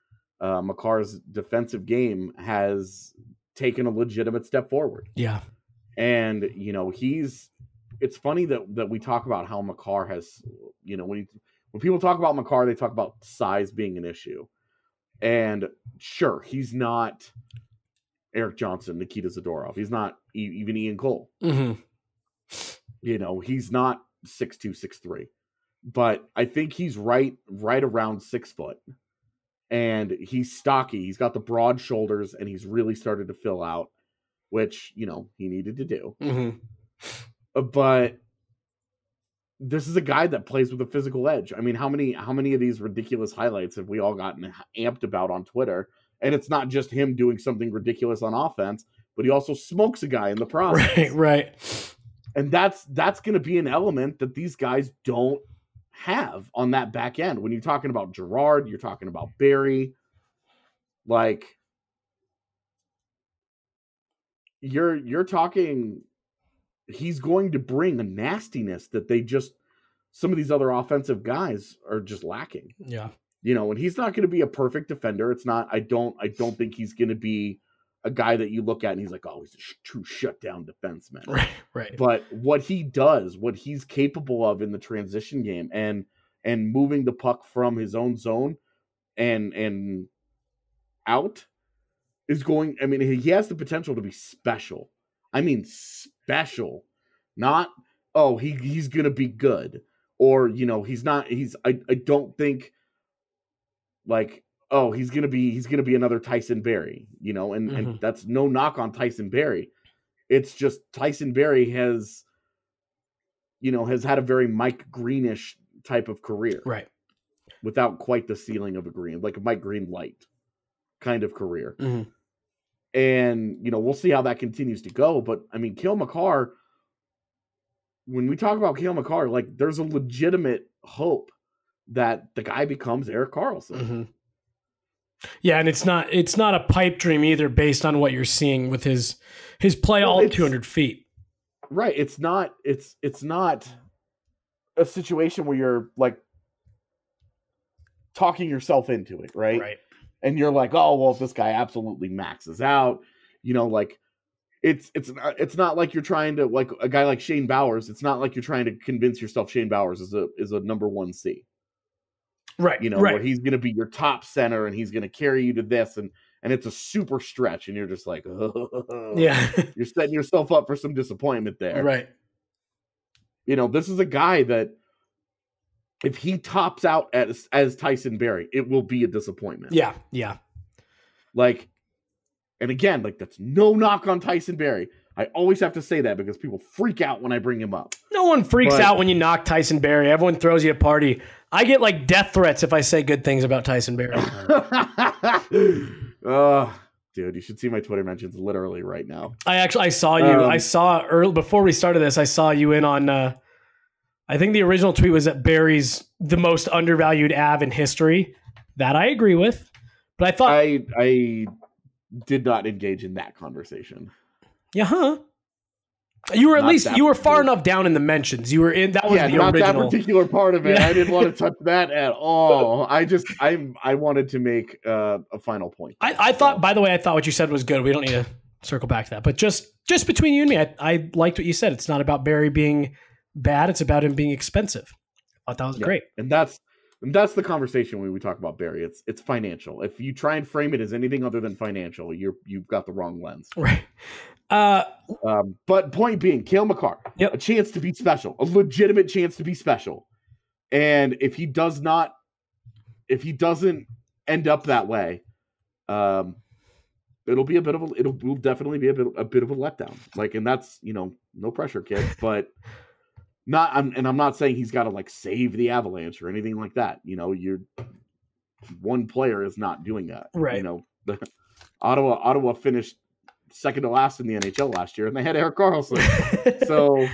E: uh, Makar's defensive game has taken a legitimate step forward.
A: Yeah.
E: And you know, he's it's funny that that we talk about how Makar has, you know, when he, when people talk about Makar, they talk about size being an issue. And sure, he's not Erik Johnson, Nikita Zadorov. He's not e- even Ian Cole.
A: hmm
E: You know, he's not six two, six three. But I think he's right right around six foot. And he's stocky. He's got the broad shoulders and he's really started to fill out, which, you know, he needed to do.
A: hmm
E: Uh, but this is a guy that plays with a physical edge. I mean, how many how many of these ridiculous highlights have we all gotten amped about on Twitter? And it's not just him doing something ridiculous on offense, but he also smokes a guy in the process.
A: Right. Right.
E: And that's that's going to be an element that these guys don't have on that back end. When you're talking about Girard, you're talking about Barrie, like you're you're talking he's going to bring a nastiness that they just some of these other offensive guys are just lacking.
A: Yeah.
E: You know, and he's not going to be a perfect defender. It's not I don't I don't think he's going to be a guy that you look at and he's like, "Oh, he's a sh- true shutdown defenseman."
A: Right. Right.
E: but what he does, what he's capable of in the transition game and and moving the puck from his own zone and and out is going I mean he has the potential to be special. I mean special. Not oh, he he's going to be good or you know, he's not he's I I don't think like oh, he's going to be he's going to be another Tyson Barrie, you know, and and
A: Mhm.
E: that's no knock on Tyson Barrie. It's just Tyson Barrie has, you know, has had a very Mike Greenish type of career
A: Right.
E: without quite the ceiling of a Green, like a Mike Green light kind of career.
A: Mhm.
E: And you know, we'll see how that continues to go. But I mean, Cale Makar, when we talk about Cale Makar, like there's a legitimate hope that the guy becomes Erik Karlsson.
A: hmm Yeah, and it's not it's not a pipe dream either, based on what you're seeing with his his play
E: Well,
A: all 200 feet.
E: right it's not it's it's not a situation where you're like talking yourself into it right
A: Right.
E: and you're like oh well if this guy absolutely maxes out you know like it's it's it's not like you're trying to like a guy like Shane Bowers it's not like you're trying to convince yourself Shane Bowers is a is a number 1 C
A: Right.
E: you know
A: right.
E: where he's going to be your top center and he's going to carry you to this and and it's a super stretch and you're just like oh,
A: yeah.
E: you're setting yourself up for some disappointment there
A: right.
E: you know, this is a guy that if he tops out as as Tyson Barrie, it will be a disappointment.
A: Yeah. Yeah.
E: Like, and again, like that's no knock on Tyson Barrie. I always have to say that because people freak out when I bring him up.
A: No one freaks
E: But-
A: out when you knock Tyson Barrie. Everyone throws you a party. I get like death threats if I say good things about Tyson Barrie.
E: oh, dude, you should see my Twitter mentions literally right now.
A: I actually I saw you.
E: Um,
A: I saw early before we started this. I saw you in on. Uh, I think the original tweet was that Barrie's the most undervalued Av in history. That I agree with, but I thought,
E: I I did not engage in that conversation.
A: Yeah, huh? You were at
E: Not
A: least you were far enough down in the mentions. You were in that was
E: yeah,
A: the
E: not
A: original.
E: that particular part of it. I didn't want to touch that at all. I just I I wanted to make uh, a final point.
A: I, I thought, by the way, I thought what you said was good. We don't need to circle back to that, but just just between you and me, I, I liked what you said. It's not about Barrie being bad; it's about him being expensive. I thought that was
E: Yeah.
A: great.
E: and that's and that's the conversation when we talk about Barrie. It's it's financial. If you try and frame it as anything other than financial, you're you've got the wrong lens.
A: Right. Uh,
E: Um, but point being, Cale Makar,
A: Yep.
E: a chance to be special, a legitimate chance to be special. And if he does not, if he doesn't end up that way, um, it'll be a bit of a, it'll will definitely be a bit, a bit of a letdown. Like, and that's you know, no pressure, kid, but not. I'm, and I'm not saying he's got to like save the Avalanche or anything like that. You know, you're one player is not doing that.
A: Right.
E: You know, the, Ottawa, Ottawa finished second to last in the NHL last year, and they had Erik Karlsson. so,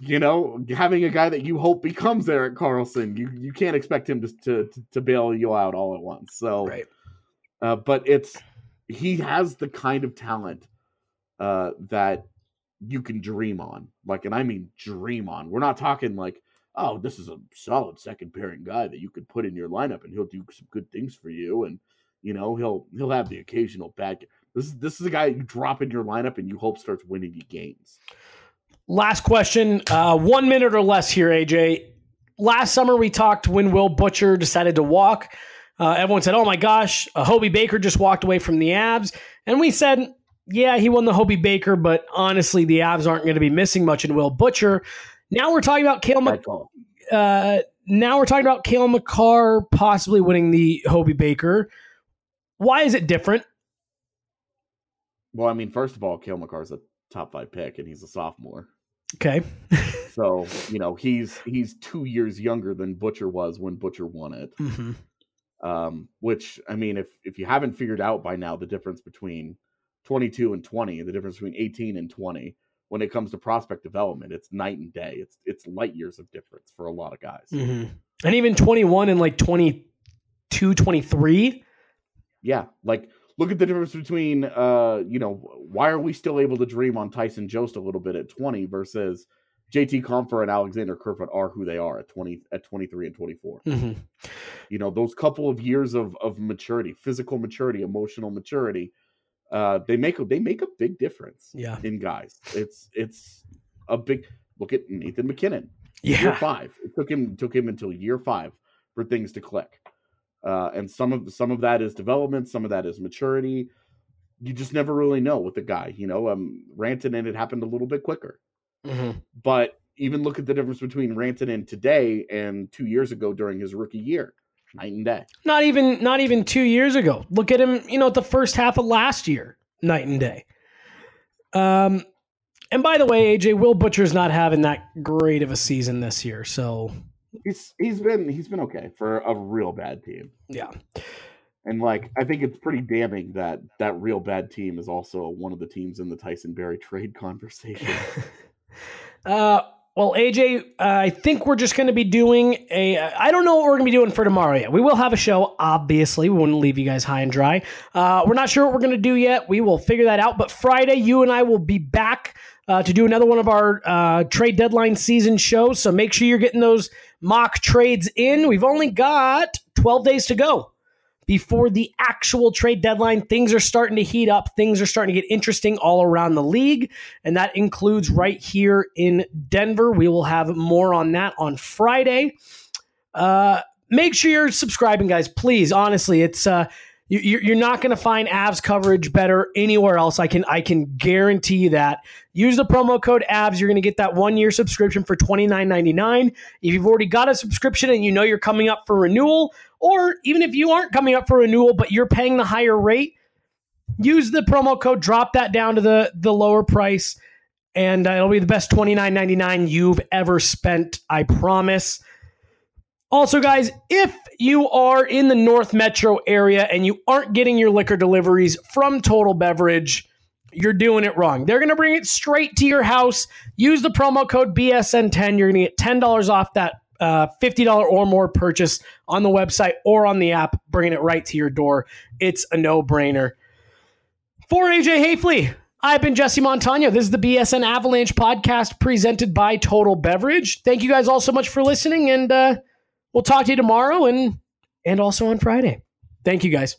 E: you know, having a guy that you hope becomes Erik Karlsson, you you can't expect him to to to bail you out all at once. So,
A: right.
E: uh, but it's he has the kind of talent uh, that you can dream on. Like, and I mean dream on. We're not talking like, oh, this is a solid second pairing guy that you could put in your lineup and he'll do some good things for you. And you know, he'll he'll have the occasional bad. g- This is this is a guy you drop in your lineup and you hope starts winning you games.
A: Last question, uh, one minute or less here, AJ. Last summer we talked when Will Butcher decided to walk. Uh, everyone said, "Oh my gosh, uh, Hobie Baker just walked away from the Avs," and we said, "Yeah, he won the Hobie Baker, but honestly, the Avs aren't going to be missing much in Will Butcher." Now we're talking about Cale. Mc- uh, now we're talking about Cale Makar possibly winning the Hobie Baker. Why is it different?
E: Well, I mean, first of all, Cale Makar's a top five pick and he's a sophomore.
A: Okay,
E: So, you know, he's he's two years younger than Butcher was when Butcher won it.
A: hmm
E: Um, which I mean, if if you haven't figured out by now the difference between 22 and 20, the difference between 18 and 20, when it comes to prospect development, it's night and day. It's it's light years of difference for a lot of guys.
A: hmm and even twenty one and like 22, 23.
E: Yeah, like look at the difference between uh, you know, why are we still able to dream on Tyson Jost a little bit at 20 versus JT Compher and Alexander Kerfoot are who they are at 20 at 23 and 24.
A: hmm
E: you know those couple of years of of maturity physical maturity emotional maturity uh they make a they make a big difference
A: Yeah.
E: in guys. It's it's a big look at nathan MacKinnon
A: Yeah, year
E: five it took him took him until year five for things to click. Uh and some of some of that is development some of that is maturity. You just never really know with the guy you know um rantanen it happened a little bit quicker.
A: Hmm
E: but even look at the difference between rantanen today and two years ago during his rookie year night and day
A: Not even not even two years ago. Look at him, you know, at the first half of last year, night and day. Um, and by the way, AJ Will Butcher's not having that great of a season this year, so
E: he's he's been he's been okay for a real bad team
A: yeah.
E: and like i think it's pretty damning that that real bad team is also one of the teams in the Tyson Barrie trade conversation
A: Uh, well, AJ, uh, I think we're just going to be doing a. I don't know what we're going to be doing for tomorrow yet. We will have a show, obviously. We wouldn't leave you guys high and dry. Uh, we're not sure what we're going to do yet. We will figure that out. But Friday, you and I will be back uh, to do another one of our uh, trade deadline season shows. So make sure you're getting those mock trades in. We've only got 12 days to go before the actual trade deadline. Things are starting to heat up. Things are starting to get interesting all around the league, and that includes right here in Denver. We will have more on that on Friday. Uh, make sure you're subscribing, guys. Please, honestly, it's uh, you, you're you're not going to find Avs coverage better anywhere else. I can I can guarantee you that. Use the promo code Avs. You're going to get that one year subscription for twenty nine ninety nine. If you've already got a subscription and you know you're coming up for renewal, or even if you aren't coming up for renewal but you're paying the higher rate, use the promo code. Drop that down to the the lower price, and uh, it'll be the best twenty nine ninety nine you've ever spent. I promise. Also, guys, if you are in the North Metro area and you aren't getting your liquor deliveries from Total Beverage, you're doing it wrong. They're going to bring it straight to your house. Use the promo code BSN10. You're going to get $10 off that uh, $50 or more purchase on the website or on the app, bringing it right to your door. It's a no brainer. For AJ Haefele, I've been Jesse Montano. This is the BSN Avalanche podcast presented by Total Beverage. Thank you guys all so much for listening, and uh, we'll talk to you tomorrow and and also on Friday. Thank you guys.